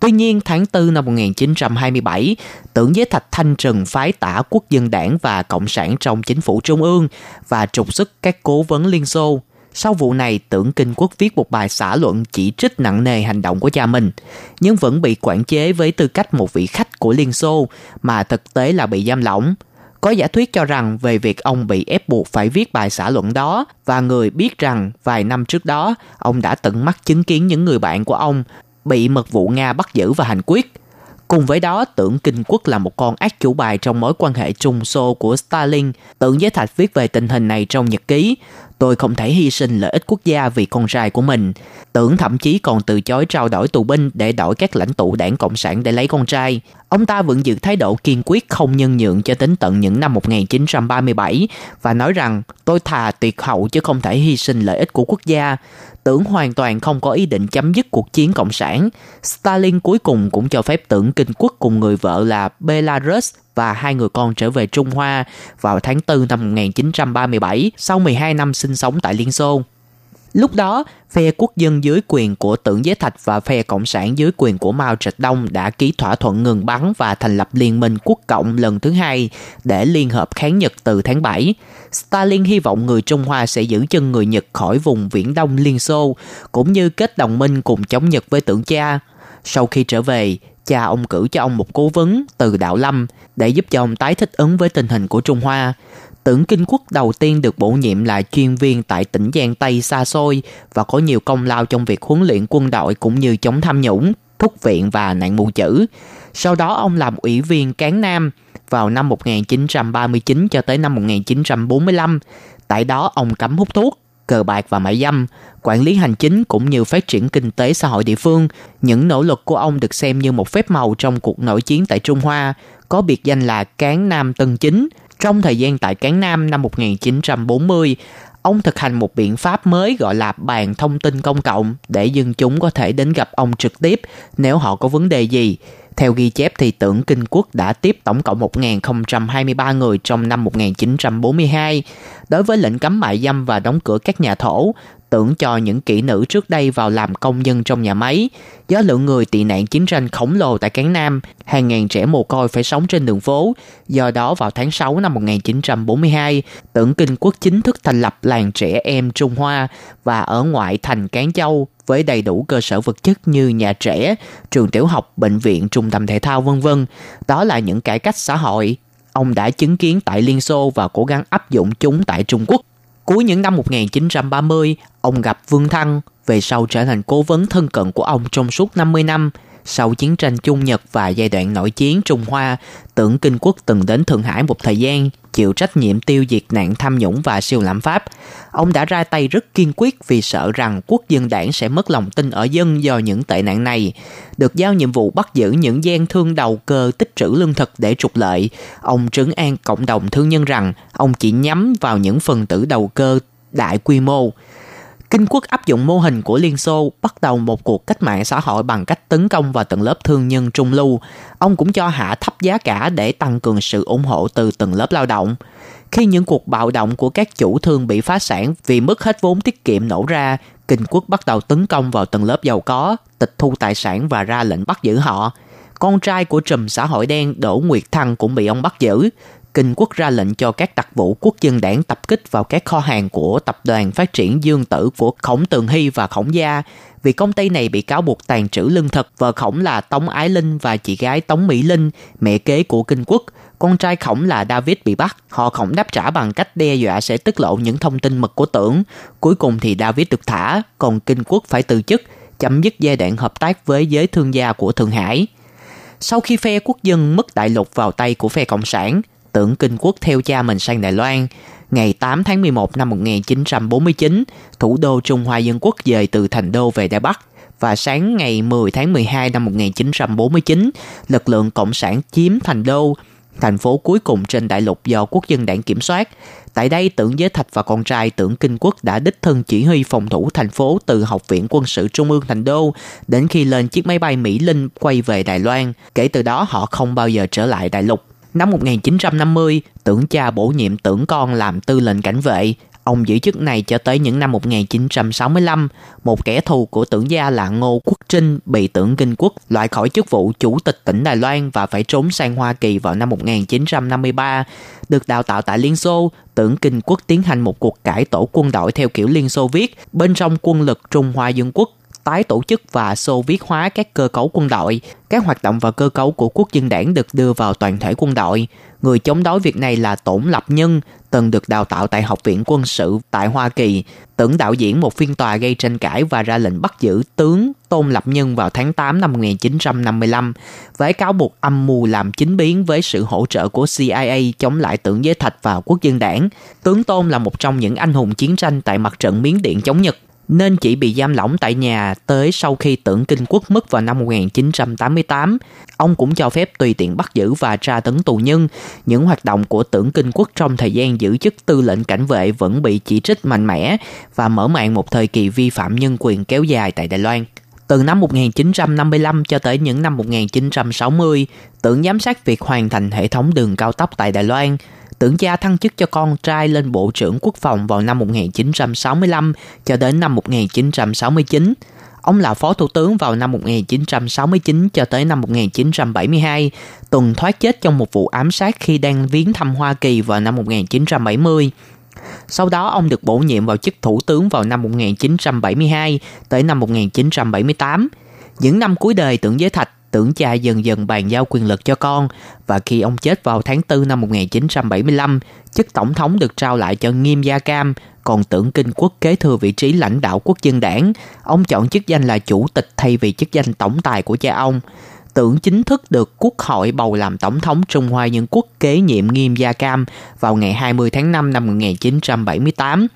Tuy nhiên, tháng 4 năm 1927, tưởng giới thạch thanh trừng phái tả quốc dân đảng và cộng sản trong chính phủ trung ương và trục xuất các cố vấn Liên Xô. Sau vụ này, tưởng Kinh Quốc viết một bài xã luận chỉ trích nặng nề hành động của cha mình, nhưng vẫn bị quản chế với tư cách một vị khách của Liên Xô, mà thực tế là bị giam lỏng. Có giả thuyết cho rằng về việc ông bị ép buộc phải viết bài xã luận đó và người biết rằng vài năm trước đó ông đã tận mắt chứng kiến những người bạn của ông bị mật vụ Nga bắt giữ và hành quyết. Cùng với đó, tưởng Kinh Quốc là một con ác chủ bài trong mối quan hệ Trung Xô của Stalin. Tưởng Giới Thạch viết về tình hình này trong nhật ký. Tôi không thể hy sinh lợi ích quốc gia vì con trai của mình. Tưởng thậm chí còn từ chối trao đổi tù binh để đổi các lãnh tụ đảng Cộng sản để lấy con trai. Ông ta vẫn giữ thái độ kiên quyết không nhân nhượng cho đến tận những năm 1937 và nói rằng, tôi thà tuyệt hậu chứ không thể hy sinh lợi ích của quốc gia. Tưởng hoàn toàn không có ý định chấm dứt cuộc chiến cộng sản. Stalin cuối cùng cũng cho phép tưởng kinh quốc cùng người vợ là Belarus và hai người con trở về Trung Hoa vào tháng 4 năm 1937 sau 12 năm sinh sống tại Liên Xô. Lúc đó, phe quốc dân dưới quyền của Tưởng Giới Thạch và phe Cộng sản dưới quyền của Mao Trạch Đông đã ký thỏa thuận ngừng bắn và thành lập Liên minh quốc cộng lần thứ hai để liên hợp kháng Nhật từ tháng 7. Stalin hy vọng người Trung Hoa sẽ giữ chân người Nhật khỏi vùng Viễn Đông Liên Xô, cũng như kết đồng minh cùng chống Nhật với tưởng cha. Sau khi trở về, cha ông cử cho ông một cố vấn từ Đạo Lâm để giúp cho ông tái thích ứng với tình hình của Trung Hoa. Tưởng Kinh Quốc đầu tiên được bổ nhiệm là chuyên viên tại tỉnh Giang Tây xa xôi và có nhiều công lao trong việc huấn luyện quân đội cũng như chống tham nhũng, thúc viện và nạn mù chữ. Sau đó ông làm ủy viên cán Nam vào năm 1939 cho tới năm 1945. Tại đó ông cấm hút thuốc, cờ bạc và mại dâm, quản lý hành chính cũng như phát triển kinh tế xã hội địa phương. Những nỗ lực của ông được xem như một phép màu trong cuộc nội chiến tại Trung Hoa, có biệt danh là Cán Nam Tân Chính. Trong thời gian tại Cán Nam năm 1940, ông thực hành một biện pháp mới gọi là bàn thông tin công cộng để dân chúng có thể đến gặp ông trực tiếp nếu họ có vấn đề gì. Theo ghi chép thì tưởng Kinh Quốc đã tiếp tổng cộng 1.023 người trong năm 1942. Đối với lệnh cấm mại dâm và đóng cửa các nhà thổ, tưởng cho những kỹ nữ trước đây vào làm công nhân trong nhà máy. Do lượng người tị nạn chiến tranh khổng lồ tại Cán Nam, hàng ngàn trẻ mồ côi phải sống trên đường phố. Do đó vào tháng 6 năm 1942, tưởng Kinh Quốc chính thức thành lập làng trẻ em Trung Hoa và ở ngoại thành Cán Châu với đầy đủ cơ sở vật chất như nhà trẻ, trường tiểu học, bệnh viện, trung tâm thể thao vân vân. Đó là những cải cách xã hội ông đã chứng kiến tại Liên Xô và cố gắng áp dụng chúng tại Trung Quốc. Cuối những năm 1930, ông gặp Vương Thăng, về sau trở thành cố vấn thân cận của ông trong suốt 50 năm. Sau chiến tranh Trung Nhật và giai đoạn nội chiến Trung Hoa, tưởng Kinh Quốc từng đến Thượng Hải một thời gian, chịu trách nhiệm tiêu diệt nạn tham nhũng và siêu lạm pháp. Ông đã ra tay rất kiên quyết vì sợ rằng quốc dân đảng sẽ mất lòng tin ở dân do những tệ nạn này. Được giao nhiệm vụ bắt giữ những gian thương đầu cơ tích trữ lương thực để trục lợi, ông trấn an cộng đồng thương nhân rằng ông chỉ nhắm vào những phần tử đầu cơ đại quy mô. Kinh quốc áp dụng mô hình của Liên Xô bắt đầu một cuộc cách mạng xã hội bằng cách tấn công vào tầng lớp thương nhân trung lưu. Ông cũng cho hạ thấp giá cả để tăng cường sự ủng hộ từ tầng lớp lao động. Khi những cuộc bạo động của các chủ thương bị phá sản vì mất hết vốn tiết kiệm nổ ra, Kinh quốc bắt đầu tấn công vào tầng lớp giàu có, tịch thu tài sản và ra lệnh bắt giữ họ. Con trai của trùm xã hội đen Đỗ Nguyệt Thăng cũng bị ông bắt giữ. Kinh quốc ra lệnh cho các đặc vụ quốc dân đảng tập kích vào các kho hàng của tập đoàn phát triển dương tử của Khổng Tường Hy và Khổng Gia vì công ty này bị cáo buộc tàn trữ lương thực. Vợ Khổng là Tống Ái Linh và chị gái Tống Mỹ Linh, mẹ kế của Kinh quốc. Con trai Khổng là David bị bắt. Họ Khổng đáp trả bằng cách đe dọa sẽ tiết lộ những thông tin mật của tưởng. Cuối cùng thì David được thả, còn Kinh quốc phải từ chức, chấm dứt giai đoạn hợp tác với giới thương gia của Thượng Hải. Sau khi phe quốc dân mất đại lục vào tay của phe Cộng sản, tưởng Kinh Quốc theo cha mình sang Đài Loan. Ngày 8 tháng 11 năm 1949, thủ đô Trung Hoa Dân Quốc dời từ thành đô về Đài Bắc và sáng ngày 10 tháng 12 năm 1949, lực lượng Cộng sản chiếm thành đô, thành phố cuối cùng trên đại lục do quốc dân đảng kiểm soát. Tại đây, tưởng giới thạch và con trai tưởng Kinh Quốc đã đích thân chỉ huy phòng thủ thành phố từ Học viện Quân sự Trung ương Thành Đô đến khi lên chiếc máy bay Mỹ Linh quay về Đài Loan. Kể từ đó, họ không bao giờ trở lại đại lục. Năm 1950, tưởng cha bổ nhiệm tưởng con làm tư lệnh cảnh vệ. Ông giữ chức này cho tới những năm 1965, một kẻ thù của tưởng gia là Ngô Quốc Trinh bị tưởng kinh quốc loại khỏi chức vụ chủ tịch tỉnh Đài Loan và phải trốn sang Hoa Kỳ vào năm 1953. Được đào tạo tại Liên Xô, tưởng kinh quốc tiến hành một cuộc cải tổ quân đội theo kiểu Liên Xô viết bên trong quân lực Trung Hoa Dân Quốc tái tổ chức và xô viết hóa các cơ cấu quân đội. Các hoạt động và cơ cấu của quốc dân đảng được đưa vào toàn thể quân đội. Người chống đối việc này là Tổng Lập Nhân, từng được đào tạo tại Học viện Quân sự tại Hoa Kỳ, tưởng đạo diễn một phiên tòa gây tranh cãi và ra lệnh bắt giữ tướng Tôn Lập Nhân vào tháng 8 năm 1955 với cáo buộc âm mưu làm chính biến với sự hỗ trợ của CIA chống lại tưởng giới thạch và quốc dân đảng. Tướng Tôn là một trong những anh hùng chiến tranh tại mặt trận Miến Điện chống Nhật nên chỉ bị giam lỏng tại nhà tới sau khi tưởng kinh quốc mất vào năm 1988. Ông cũng cho phép tùy tiện bắt giữ và tra tấn tù nhân. Những hoạt động của tưởng kinh quốc trong thời gian giữ chức tư lệnh cảnh vệ vẫn bị chỉ trích mạnh mẽ và mở màn một thời kỳ vi phạm nhân quyền kéo dài tại Đài Loan. Từ năm 1955 cho tới những năm 1960, tưởng giám sát việc hoàn thành hệ thống đường cao tốc tại Đài Loan – tưởng cha thăng chức cho con trai lên Bộ trưởng Quốc phòng vào năm 1965 cho đến năm 1969. Ông là phó thủ tướng vào năm 1969 cho tới năm 1972, từng thoát chết trong một vụ ám sát khi đang viếng thăm Hoa Kỳ vào năm 1970. Sau đó ông được bổ nhiệm vào chức thủ tướng vào năm 1972 tới năm 1978. Những năm cuối đời tưởng giới thạch tưởng cha dần dần bàn giao quyền lực cho con và khi ông chết vào tháng 4 năm 1975, chức tổng thống được trao lại cho Nghiêm Gia Cam, còn tưởng kinh quốc kế thừa vị trí lãnh đạo quốc dân đảng. Ông chọn chức danh là chủ tịch thay vì chức danh tổng tài của cha ông. Tưởng chính thức được Quốc hội bầu làm Tổng thống Trung Hoa Nhân quốc kế nhiệm Nghiêm Gia Cam vào ngày 20 tháng 5 năm 1978.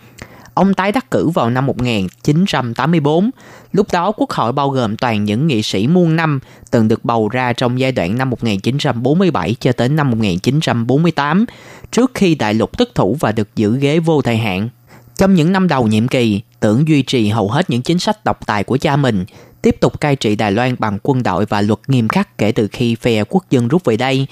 Ông tái đắc cử vào năm 1984. Lúc đó quốc hội bao gồm toàn những nghị sĩ muôn năm từng được bầu ra trong giai đoạn năm 1947 cho tới năm 1948, trước khi đại lục thất thủ và được giữ ghế vô thời hạn. Trong những năm đầu nhiệm kỳ, tưởng duy trì hầu hết những chính sách độc tài của cha mình, tiếp tục cai trị Đài Loan bằng quân đội và luật nghiêm khắc kể từ khi phe quốc dân rút về đây.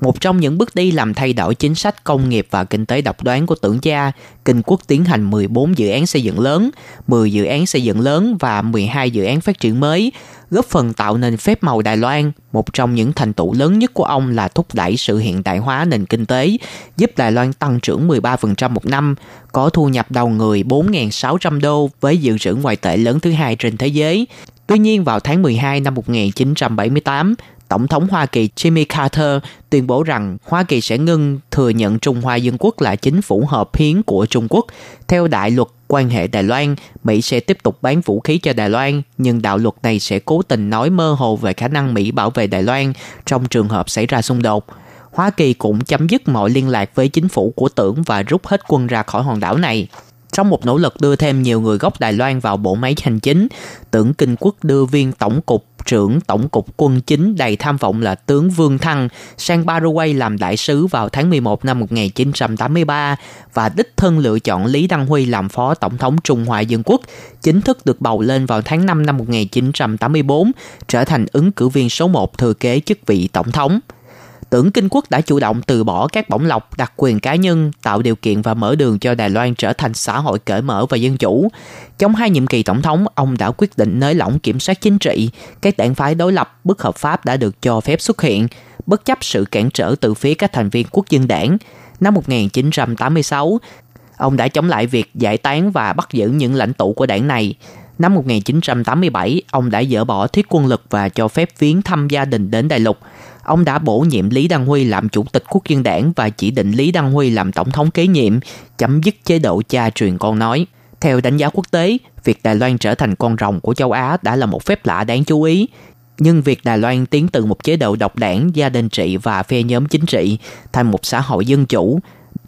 Một trong những bước đi làm thay đổi chính sách công nghiệp và kinh tế độc đoán của tưởng cha, Kinh quốc tiến hành 14 dự án xây dựng lớn, 10 dự án xây dựng lớn và 12 dự án phát triển mới, góp phần tạo nên phép màu Đài Loan. Một trong những thành tựu lớn nhất của ông là thúc đẩy sự hiện đại hóa nền kinh tế, giúp Đài Loan tăng trưởng 13% một năm, có thu nhập đầu người 4.600 đô với dự trữ ngoại tệ lớn thứ hai trên thế giới. Tuy nhiên vào tháng 12 năm 1978, Tổng thống Hoa Kỳ Jimmy Carter tuyên bố rằng Hoa Kỳ sẽ ngưng thừa nhận Trung Hoa Dân Quốc là chính phủ hợp hiến của Trung Quốc. Theo đại luật quan hệ Đài Loan, Mỹ sẽ tiếp tục bán vũ khí cho Đài Loan, nhưng đạo luật này sẽ cố tình nói mơ hồ về khả năng Mỹ bảo vệ Đài Loan trong trường hợp xảy ra xung đột. Hoa Kỳ cũng chấm dứt mọi liên lạc với chính phủ của tưởng và rút hết quân ra khỏi hòn đảo này. Trong một nỗ lực đưa thêm nhiều người gốc Đài Loan vào bộ máy hành chính, tưởng Kinh Quốc đưa viên tổng cục trưởng tổng cục quân chính đầy tham vọng là tướng Vương Thăng sang Paraguay làm đại sứ vào tháng 11 năm 1983 và đích thân lựa chọn Lý Đăng Huy làm phó tổng thống Trung Hoa Dân Quốc, chính thức được bầu lên vào tháng 5 năm 1984, trở thành ứng cử viên số 1 thừa kế chức vị tổng thống tưởng Kinh Quốc đã chủ động từ bỏ các bổng lộc, đặc quyền cá nhân, tạo điều kiện và mở đường cho Đài Loan trở thành xã hội cởi mở và dân chủ. Trong hai nhiệm kỳ tổng thống, ông đã quyết định nới lỏng kiểm soát chính trị. Các đảng phái đối lập bất hợp pháp đã được cho phép xuất hiện, bất chấp sự cản trở từ phía các thành viên quốc dân đảng. Năm 1986, ông đã chống lại việc giải tán và bắt giữ những lãnh tụ của đảng này. Năm 1987, ông đã dỡ bỏ thiết quân lực và cho phép viếng thăm gia đình đến đại lục ông đã bổ nhiệm Lý Đăng Huy làm chủ tịch quốc dân đảng và chỉ định Lý Đăng Huy làm tổng thống kế nhiệm, chấm dứt chế độ cha truyền con nói. Theo đánh giá quốc tế, việc Đài Loan trở thành con rồng của châu Á đã là một phép lạ đáng chú ý. Nhưng việc Đài Loan tiến từ một chế độ độc đảng, gia đình trị và phe nhóm chính trị thành một xã hội dân chủ,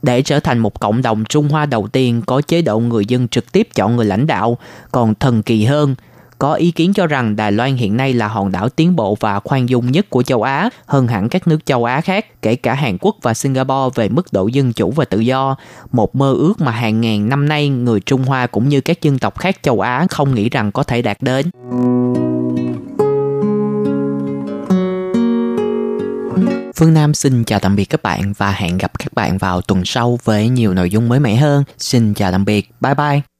để trở thành một cộng đồng Trung Hoa đầu tiên có chế độ người dân trực tiếp chọn người lãnh đạo, còn thần kỳ hơn – có ý kiến cho rằng Đài Loan hiện nay là hòn đảo tiến bộ và khoan dung nhất của châu Á hơn hẳn các nước châu Á khác, kể cả Hàn Quốc và Singapore về mức độ dân chủ và tự do. Một mơ ước mà hàng ngàn năm nay người Trung Hoa cũng như các dân tộc khác châu Á không nghĩ rằng có thể đạt đến. Phương Nam xin chào tạm biệt các bạn và hẹn gặp các bạn vào tuần sau với nhiều nội dung mới mẻ hơn. Xin chào tạm biệt. Bye bye.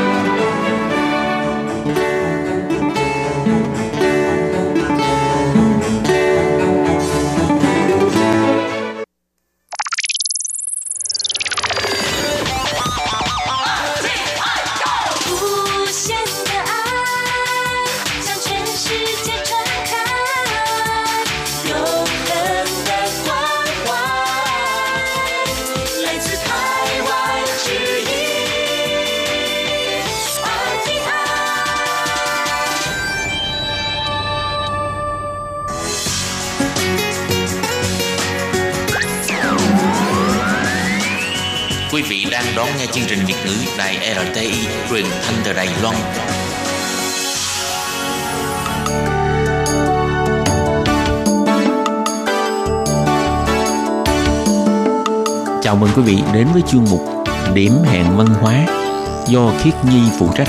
RTI truyền thanh từ Đài Loan. Chào mừng quý vị đến với chuyên mục Điểm hẹn văn hóa do Khiết Nhi phụ trách.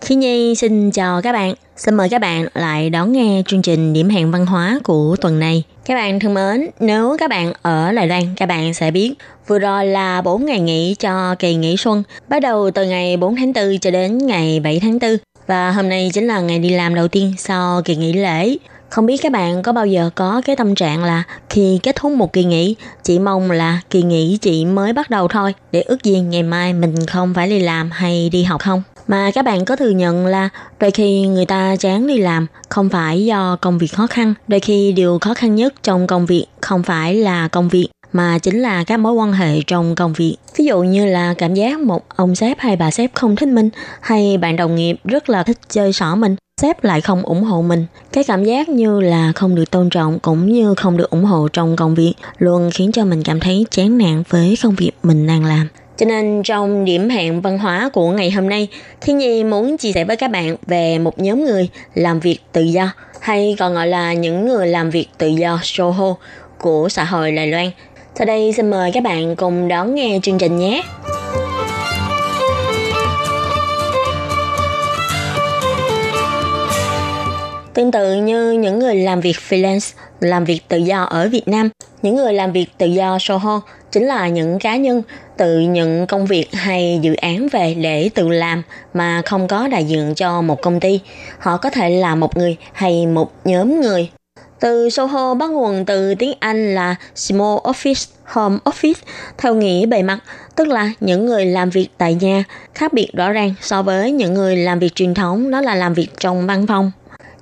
Khi Nhi xin chào các bạn. Xin mời các bạn lại đón nghe chương trình điểm hẹn văn hóa của tuần này. Các bạn thân mến, nếu các bạn ở Đài Loan, các bạn sẽ biết vừa rồi là 4 ngày nghỉ cho kỳ nghỉ xuân, bắt đầu từ ngày 4 tháng 4 cho đến ngày 7 tháng 4. Và hôm nay chính là ngày đi làm đầu tiên sau kỳ nghỉ lễ. Không biết các bạn có bao giờ có cái tâm trạng là khi kết thúc một kỳ nghỉ, chỉ mong là kỳ nghỉ chỉ mới bắt đầu thôi để ước gì ngày mai mình không phải đi làm hay đi học không? Mà các bạn có thừa nhận là đôi khi người ta chán đi làm không phải do công việc khó khăn, đôi khi điều khó khăn nhất trong công việc không phải là công việc mà chính là các mối quan hệ trong công việc. Ví dụ như là cảm giác một ông sếp hay bà sếp không thích mình, hay bạn đồng nghiệp rất là thích chơi xỏ mình, sếp lại không ủng hộ mình. Cái cảm giác như là không được tôn trọng cũng như không được ủng hộ trong công việc luôn khiến cho mình cảm thấy chán nản với công việc mình đang làm. Cho nên trong điểm hẹn văn hóa của ngày hôm nay, Thiên Nhi muốn chia sẻ với các bạn về một nhóm người làm việc tự do, hay còn gọi là những người làm việc tự do Soho của xã hội Đài Loan. Sau đây xin mời các bạn cùng đón nghe chương trình nhé. Tương tự như những người làm việc freelance, làm việc tự do ở Việt Nam, những người làm việc tự do Soho chính là những cá nhân tự nhận công việc hay dự án về để tự làm mà không có đại diện cho một công ty. Họ có thể là một người hay một nhóm người. Từ Soho bắt nguồn từ tiếng Anh là Small Office, Home Office, theo nghĩa bề mặt, tức là những người làm việc tại nhà, khác biệt rõ ràng so với những người làm việc truyền thống đó là làm việc trong văn phòng.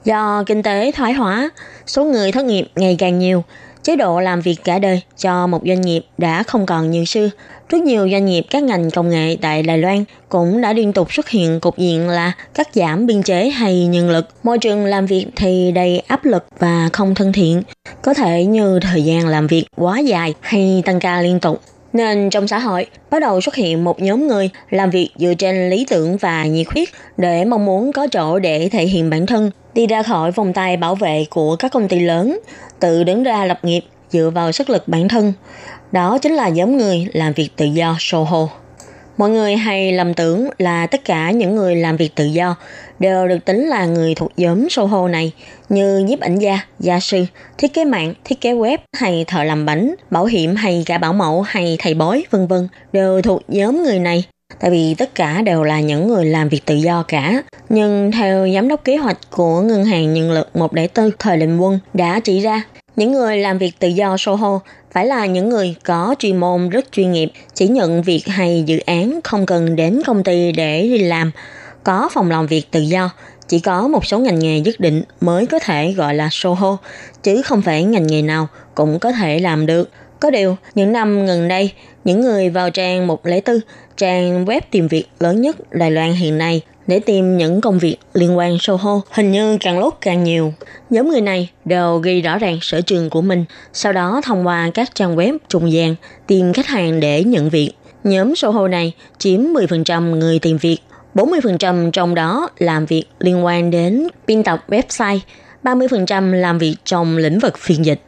Do kinh tế thoái hóa, số người thất nghiệp ngày càng nhiều, chế độ làm việc cả đời cho một doanh nghiệp đã không còn như xưa. Rất nhiều doanh nghiệp các ngành công nghệ tại Đài Loan cũng đã liên tục xuất hiện cục diện là cắt giảm biên chế hay nhân lực. Môi trường làm việc thì đầy áp lực và không thân thiện, có thể như thời gian làm việc quá dài hay tăng ca liên tục. Nên trong xã hội bắt đầu xuất hiện một nhóm người làm việc dựa trên lý tưởng và nhiệt huyết để mong muốn có chỗ để thể hiện bản thân, đi ra khỏi vòng tay bảo vệ của các công ty lớn, tự đứng ra lập nghiệp dựa vào sức lực bản thân. Đó chính là nhóm người làm việc tự do Soho. Mọi người hay lầm tưởng là tất cả những người làm việc tự do đều được tính là người thuộc nhóm Soho này như nhiếp ảnh gia, gia sư, thiết kế mạng, thiết kế web hay thợ làm bánh, bảo hiểm hay cả bảo mẫu hay thầy bói vân vân đều thuộc nhóm người này. Tại vì tất cả đều là những người làm việc tự do cả. Nhưng theo giám đốc kế hoạch của Ngân hàng Nhân lực 104 thời Đình Quân đã chỉ ra, những người làm việc tự do Soho phải là những người có chuyên môn rất chuyên nghiệp, chỉ nhận việc hay dự án không cần đến công ty để đi làm, có phòng làm việc tự do, chỉ có một số ngành nghề nhất định mới có thể gọi là Soho, chứ không phải ngành nghề nào cũng có thể làm được. Có điều, những năm gần đây, những người vào trang 104, trang web tìm việc lớn nhất Đài Loan hiện nay để tìm những công việc liên quan Soho hình như càng lúc càng nhiều. Nhóm người này đều ghi rõ ràng sở trường của mình, sau đó thông qua các trang web trung gian tìm khách hàng để nhận việc. Nhóm Soho này chiếm 10% người tìm việc, 40% trong đó làm việc liên quan đến biên tập website, 30% làm việc trong lĩnh vực phiên dịch.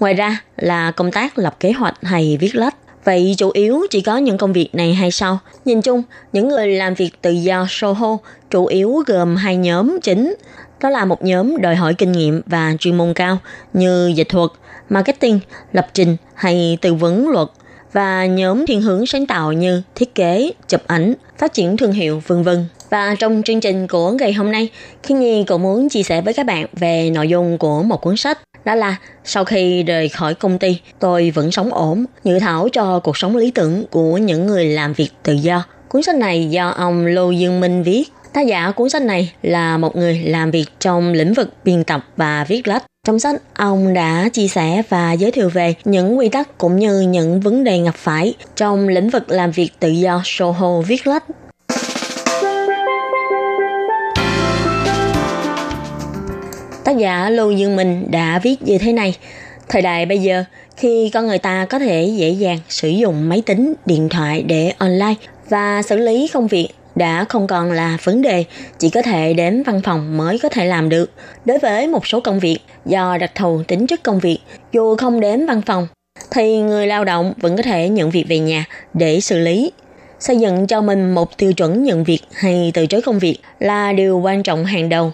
Ngoài ra là công tác lập kế hoạch hay viết lách Vậy chủ yếu chỉ có những công việc này hay sao? Nhìn chung, những người làm việc tự do Soho chủ yếu gồm hai nhóm chính. Đó là một nhóm đòi hỏi kinh nghiệm và chuyên môn cao như dịch thuật, marketing, lập trình hay tư vấn luật và nhóm thiên hướng sáng tạo như thiết kế, chụp ảnh, phát triển thương hiệu, vân vân. Và trong chương trình của ngày hôm nay, Khi Nhi cũng muốn chia sẻ với các bạn về nội dung của một cuốn sách. Đó là sau khi rời khỏi công ty, tôi vẫn sống ổn, dự thảo cho cuộc sống lý tưởng của những người làm việc tự do. Cuốn sách này do ông Lô Dương Minh viết. Tác giả cuốn sách này là một người làm việc trong lĩnh vực biên tập và viết lách. Trong sách, ông đã chia sẻ và giới thiệu về những quy tắc cũng như những vấn đề gặp phải trong lĩnh vực làm việc tự do Soho viết lách. Tác giả Lưu Dương Minh đã viết như thế này. Thời đại bây giờ, khi con người ta có thể dễ dàng sử dụng máy tính, điện thoại để online và xử lý công việc đã không còn là vấn đề, chỉ có thể đến văn phòng mới có thể làm được. Đối với một số công việc, do đặc thù tính chất công việc, dù không đến văn phòng, thì người lao động vẫn có thể nhận việc về nhà để xử lý. Xây dựng cho mình một tiêu chuẩn nhận việc hay từ chối công việc là điều quan trọng hàng đầu.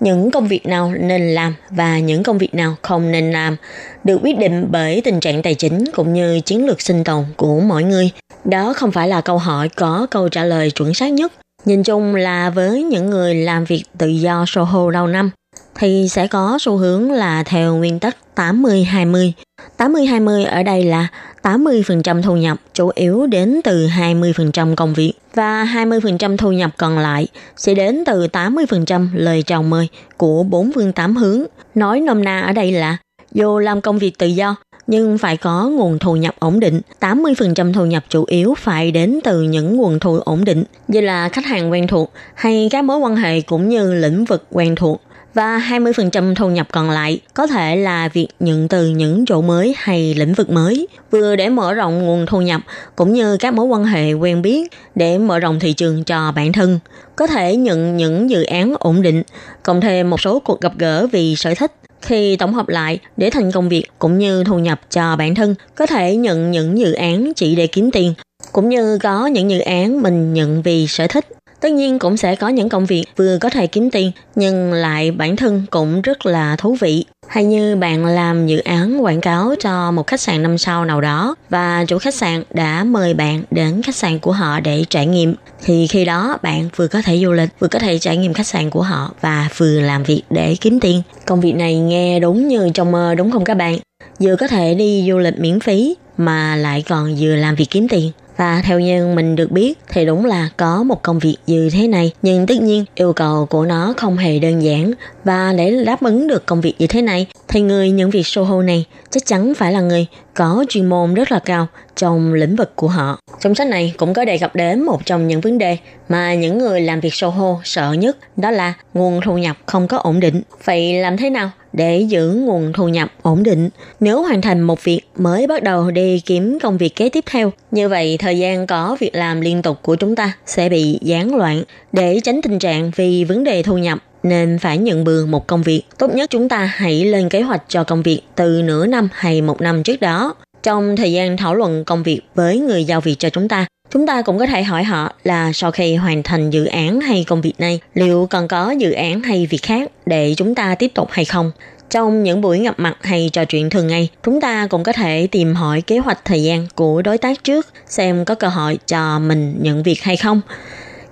Những công việc nào nên làm và những công việc nào không nên làm được quyết định bởi tình trạng tài chính cũng như chiến lược sinh tồn của mỗi người. Đó không phải là câu hỏi có câu trả lời chuẩn xác nhất. Nhìn chung là với những người làm việc tự do Soho lâu năm, thì sẽ có xu hướng là theo nguyên tắc 80-20. 80-20 ở đây là 80% thu nhập chủ yếu đến từ 20% công việc và 20% thu nhập còn lại sẽ đến từ 80% lời chào mời của bốn phương tám hướng. Nói nôm na ở đây là dù làm công việc tự do nhưng phải có nguồn thu nhập ổn định. 80% thu nhập chủ yếu phải đến từ những nguồn thu ổn định, như là khách hàng quen thuộc hay các mối quan hệ cũng như lĩnh vực quen thuộc và 20% thu nhập còn lại có thể là việc nhận từ những chỗ mới hay lĩnh vực mới, vừa để mở rộng nguồn thu nhập cũng như các mối quan hệ quen biết để mở rộng thị trường cho bản thân. Có thể nhận những dự án ổn định, cộng thêm một số cuộc gặp gỡ vì sở thích khi tổng hợp lại để thành công việc cũng như thu nhập cho bản thân, có thể nhận những dự án chỉ để kiếm tiền, cũng như có những dự án mình nhận vì sở thích Tất nhiên cũng sẽ có những công việc vừa có thể kiếm tiền, nhưng lại bản thân cũng rất là thú vị. Hay như bạn làm dự án quảng cáo cho một khách sạn năm sao nào đó, và chủ khách sạn đã mời bạn đến khách sạn của họ để trải nghiệm, thì khi đó bạn vừa có thể du lịch, vừa có thể trải nghiệm khách sạn của họ và vừa làm việc để kiếm tiền. Công việc này nghe đúng như trong mơ, đúng không các bạn? Vừa có thể đi du lịch miễn phí mà lại còn vừa làm việc kiếm tiền. Và theo như mình được biết thì đúng là có một công việc như thế này. Nhưng tất nhiên, yêu cầu của nó không hề đơn giản. Và để đáp ứng được công việc như thế này, thì người nhận việc Soho này chắc chắn phải là người có chuyên môn rất là cao trong lĩnh vực của họ. Trong sách này cũng có đề cập đến một trong những vấn đề mà những người làm việc Soho sợ nhất, đó là nguồn thu nhập không có ổn định. Vậy làm thế nào để giữ nguồn thu nhập ổn định. Nếu hoàn thành một việc mới bắt đầu đi kiếm công việc kế tiếp theo, như vậy thời gian có việc làm liên tục của chúng ta sẽ bị gián loạn. Để tránh tình trạng vì vấn đề thu nhập nên phải nhận bừa một công việc. Tốt nhất chúng ta hãy lên kế hoạch cho công việc từ nửa năm hay một năm trước đó. Trong thời gian thảo luận công việc với người giao việc cho chúng ta, Chúng ta cũng có thể hỏi họ là sau khi hoàn thành dự án hay công việc này, liệu còn có dự án hay việc khác để chúng ta tiếp tục hay không? Trong những buổi gặp mặt hay trò chuyện thường ngày, chúng ta cũng có thể tìm hỏi kế hoạch thời gian của đối tác trước, xem có cơ hội cho mình nhận việc hay không.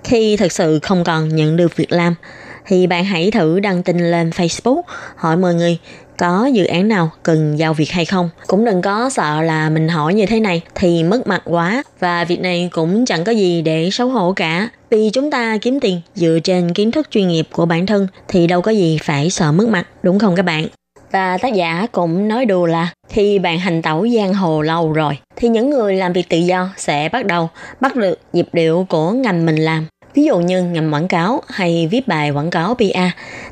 Khi thực sự không còn nhận được việc làm, thì bạn hãy thử đăng tin lên Facebook hỏi mọi người có dự án nào cần giao việc hay không. Cũng đừng có sợ là mình hỏi như thế này thì mất mặt quá và việc này cũng chẳng có gì để xấu hổ cả. Vì chúng ta kiếm tiền dựa trên kiến thức chuyên nghiệp của bản thân thì đâu có gì phải sợ mất mặt, đúng không các bạn? Và tác giả cũng nói đùa là khi bạn hành tẩu giang hồ lâu rồi thì những người làm việc tự do sẽ bắt đầu bắt được nhịp điệu của ngành mình làm ví dụ như ngành quảng cáo hay viết bài quảng cáo PR,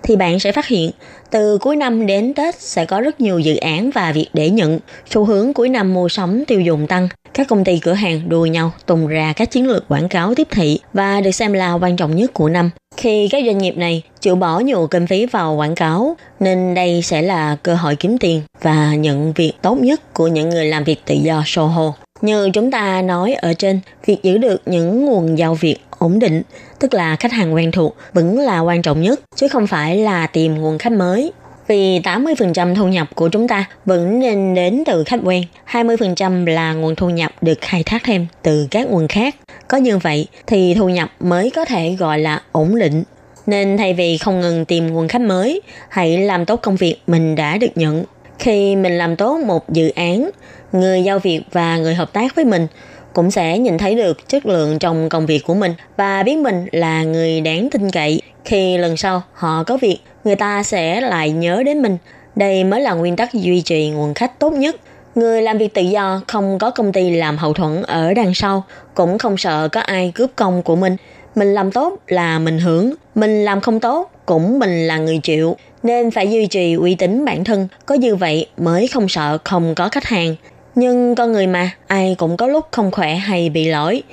thì bạn sẽ phát hiện từ cuối năm đến Tết sẽ có rất nhiều dự án và việc để nhận. Xu hướng cuối năm mua sắm tiêu dùng tăng, các công ty cửa hàng đua nhau tung ra các chiến lược quảng cáo tiếp thị và được xem là quan trọng nhất của năm. Khi các doanh nghiệp này chịu bỏ nhiều kinh phí vào quảng cáo, nên đây sẽ là cơ hội kiếm tiền và nhận việc tốt nhất của những người làm việc tự do Soho. Như chúng ta nói ở trên, việc giữ được những nguồn giao việc ổn định, tức là khách hàng quen thuộc, vẫn là quan trọng nhất, chứ không phải là tìm nguồn khách mới. Vì 80% thu nhập của chúng ta vẫn nên đến từ khách quen, 20% là nguồn thu nhập được khai thác thêm từ các nguồn khác. Có như vậy thì thu nhập mới có thể gọi là ổn định. Nên thay vì không ngừng tìm nguồn khách mới, hãy làm tốt công việc mình đã được nhận. Khi mình làm tốt một dự án, người giao việc và người hợp tác với mình cũng sẽ nhìn thấy được chất lượng trong công việc của mình và biết mình là người đáng tin cậy. Khi lần sau họ có việc, người ta sẽ lại nhớ đến mình. Đây mới là nguyên tắc duy trì nguồn khách tốt nhất. Người làm việc tự do không có công ty làm hậu thuẫn ở đằng sau, cũng không sợ có ai cướp công của mình. Mình làm tốt là mình hưởng, mình làm không tốt cũng mình là người chịu. Nên phải duy trì uy tín bản thân, có như vậy mới không sợ không có khách hàng. Nhưng con người mà, ai cũng có lúc không khỏe hay bị lỗi.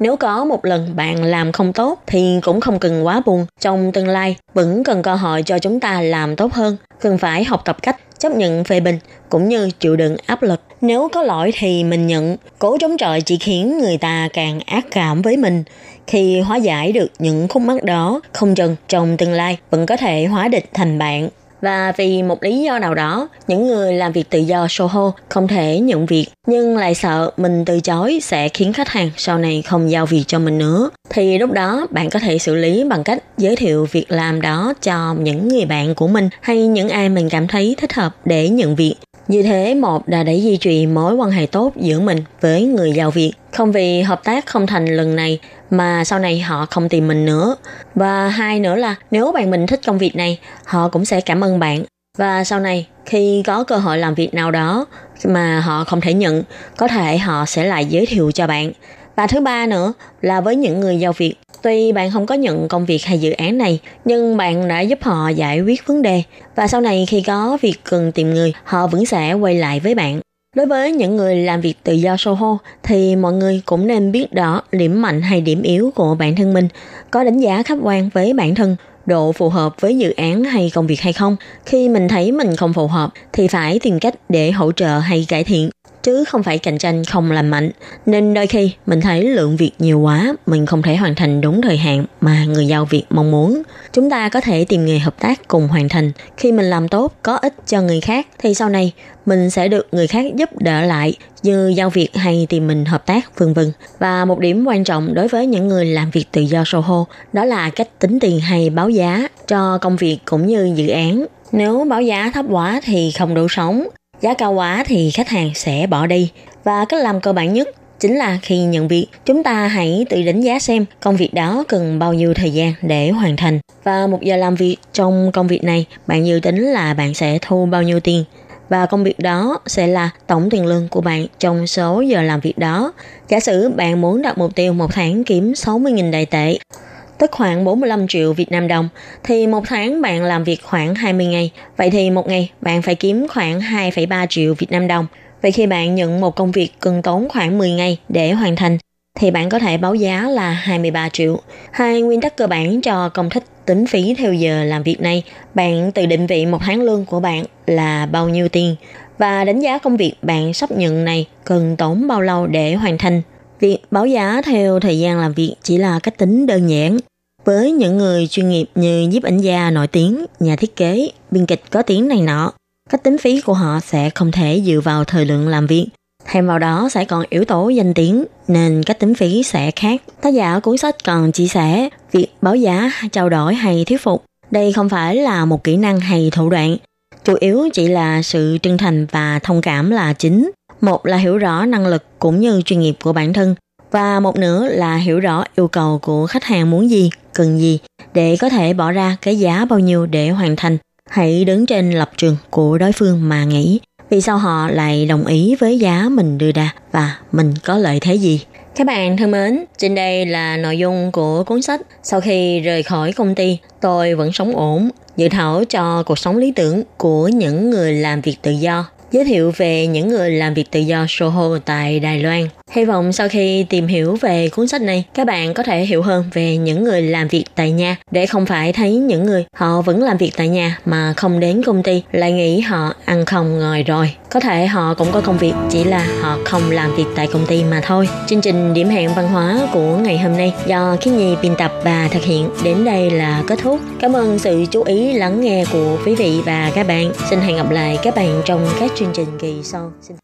Nếu có một lần bạn làm không tốt thì cũng không cần quá buồn. Trong tương lai vẫn cần cơ hội cho chúng ta làm tốt hơn. Cần phải học tập cách chấp nhận phê bình cũng như chịu đựng áp lực. Nếu có lỗi thì mình nhận, cố chống chọi chỉ khiến người ta càng ác cảm với mình. Khi hóa giải được những khúc mắc đó, không chừng trong tương lai vẫn có thể hóa địch thành bạn. Và vì một lý do nào đó, những người làm việc tự do Soho không thể nhận việc, nhưng lại sợ mình từ chối sẽ khiến khách hàng sau này không giao việc cho mình nữa. Thì lúc đó bạn có thể xử lý bằng cách giới thiệu việc làm đó cho những người bạn của mình hay những ai mình cảm thấy thích hợp để nhận việc. Như thế một đã để duy trì mối quan hệ tốt giữa mình với người giao việc. Không vì hợp tác không thành lần này mà sau này họ không tìm mình nữa. Và hai nữa là nếu bạn mình thích công việc này, họ cũng sẽ cảm ơn bạn. Và sau này khi có cơ hội làm việc nào đó mà họ không thể nhận, có thể họ sẽ lại giới thiệu cho bạn. Và thứ ba nữa là với những người giao việc, tuy bạn không có nhận công việc hay dự án này, nhưng bạn đã giúp họ giải quyết vấn đề và sau này khi có việc cần tìm người, họ vẫn sẽ quay lại với bạn. Đối với những người làm việc tự do Soho thì mọi người cũng nên biết rõ điểm mạnh hay điểm yếu của bản thân mình, có đánh giá khách quan với bản thân, độ phù hợp với dự án hay công việc hay không. Khi mình thấy mình không phù hợp thì phải tìm cách để hỗ trợ hay cải thiện chứ không phải cạnh tranh không làm mạnh. Nên đôi khi mình thấy lượng việc nhiều quá, mình không thể hoàn thành đúng thời hạn mà người giao việc mong muốn. Chúng ta có thể tìm người hợp tác cùng hoàn thành. Khi mình làm tốt, có ích cho người khác, thì sau này mình sẽ được người khác giúp đỡ lại như giao việc hay tìm mình hợp tác vân vân. Và một điểm quan trọng đối với những người làm việc tự do Soho đó là cách tính tiền hay báo giá cho công việc cũng như dự án. Nếu báo giá thấp quá thì không đủ sống, Giá cao quá thì khách hàng sẽ bỏ đi. Và cách làm cơ bản nhất chính là khi nhận việc, chúng ta hãy tự đánh giá xem công việc đó cần bao nhiêu thời gian để hoàn thành. Và một giờ làm việc trong công việc này, bạn dự tính là bạn sẽ thu bao nhiêu tiền. Và công việc đó sẽ là tổng tiền lương của bạn trong số giờ làm việc đó. Giả sử bạn muốn đặt mục tiêu một tháng kiếm 60.000 đại tệ, tức khoảng 45 triệu Việt Nam đồng, thì một tháng bạn làm việc khoảng 20 ngày. Vậy thì một ngày bạn phải kiếm khoảng 2,3 triệu Việt Nam đồng. Vậy khi bạn nhận một công việc cần tốn khoảng 10 ngày để hoàn thành, thì bạn có thể báo giá là 23 triệu. Hai nguyên tắc cơ bản cho công thức tính phí theo giờ làm việc này, bạn tự định vị một tháng lương của bạn là bao nhiêu tiền và đánh giá công việc bạn sắp nhận này cần tốn bao lâu để hoàn thành. Việc báo giá theo thời gian làm việc chỉ là cách tính đơn giản. Với những người chuyên nghiệp như nhiếp ảnh gia nổi tiếng, nhà thiết kế, biên kịch có tiếng này nọ, cách tính phí của họ sẽ không thể dựa vào thời lượng làm việc. Thêm vào đó sẽ còn yếu tố danh tiếng nên cách tính phí sẽ khác. Tác giả cuốn sách còn chia sẻ việc báo giá, trao đổi hay thuyết phục. Đây không phải là một kỹ năng hay thủ đoạn, chủ yếu chỉ là sự chân thành và thông cảm là chính. Một là hiểu rõ năng lực cũng như chuyên nghiệp của bản thân và một nữa là hiểu rõ yêu cầu của khách hàng muốn gì, cần gì để có thể bỏ ra cái giá bao nhiêu để hoàn thành. Hãy đứng trên lập trường của đối phương mà nghĩ vì sao họ lại đồng ý với giá mình đưa ra và mình có lợi thế gì. Các bạn thân mến, trên đây là nội dung của cuốn sách Sau khi rời khỏi công ty, tôi vẫn sống ổn, dự thảo cho cuộc sống lý tưởng của những người làm việc tự do giới thiệu về những người làm việc tự do Soho tại Đài Loan. Hy vọng sau khi tìm hiểu về cuốn sách này, các bạn có thể hiểu hơn về những người làm việc tại nhà để không phải thấy những người họ vẫn làm việc tại nhà mà không đến công ty lại nghĩ họ ăn không ngồi rồi. Có thể họ cũng có công việc, chỉ là họ không làm việc tại công ty mà thôi. Chương trình điểm hẹn văn hóa của ngày hôm nay do Khiến Nhi biên tập và thực hiện đến đây là kết thúc. Cảm ơn sự chú ý lắng nghe của quý vị và các bạn. Xin hẹn gặp lại các bạn trong các chương trình kỳ sau. Xin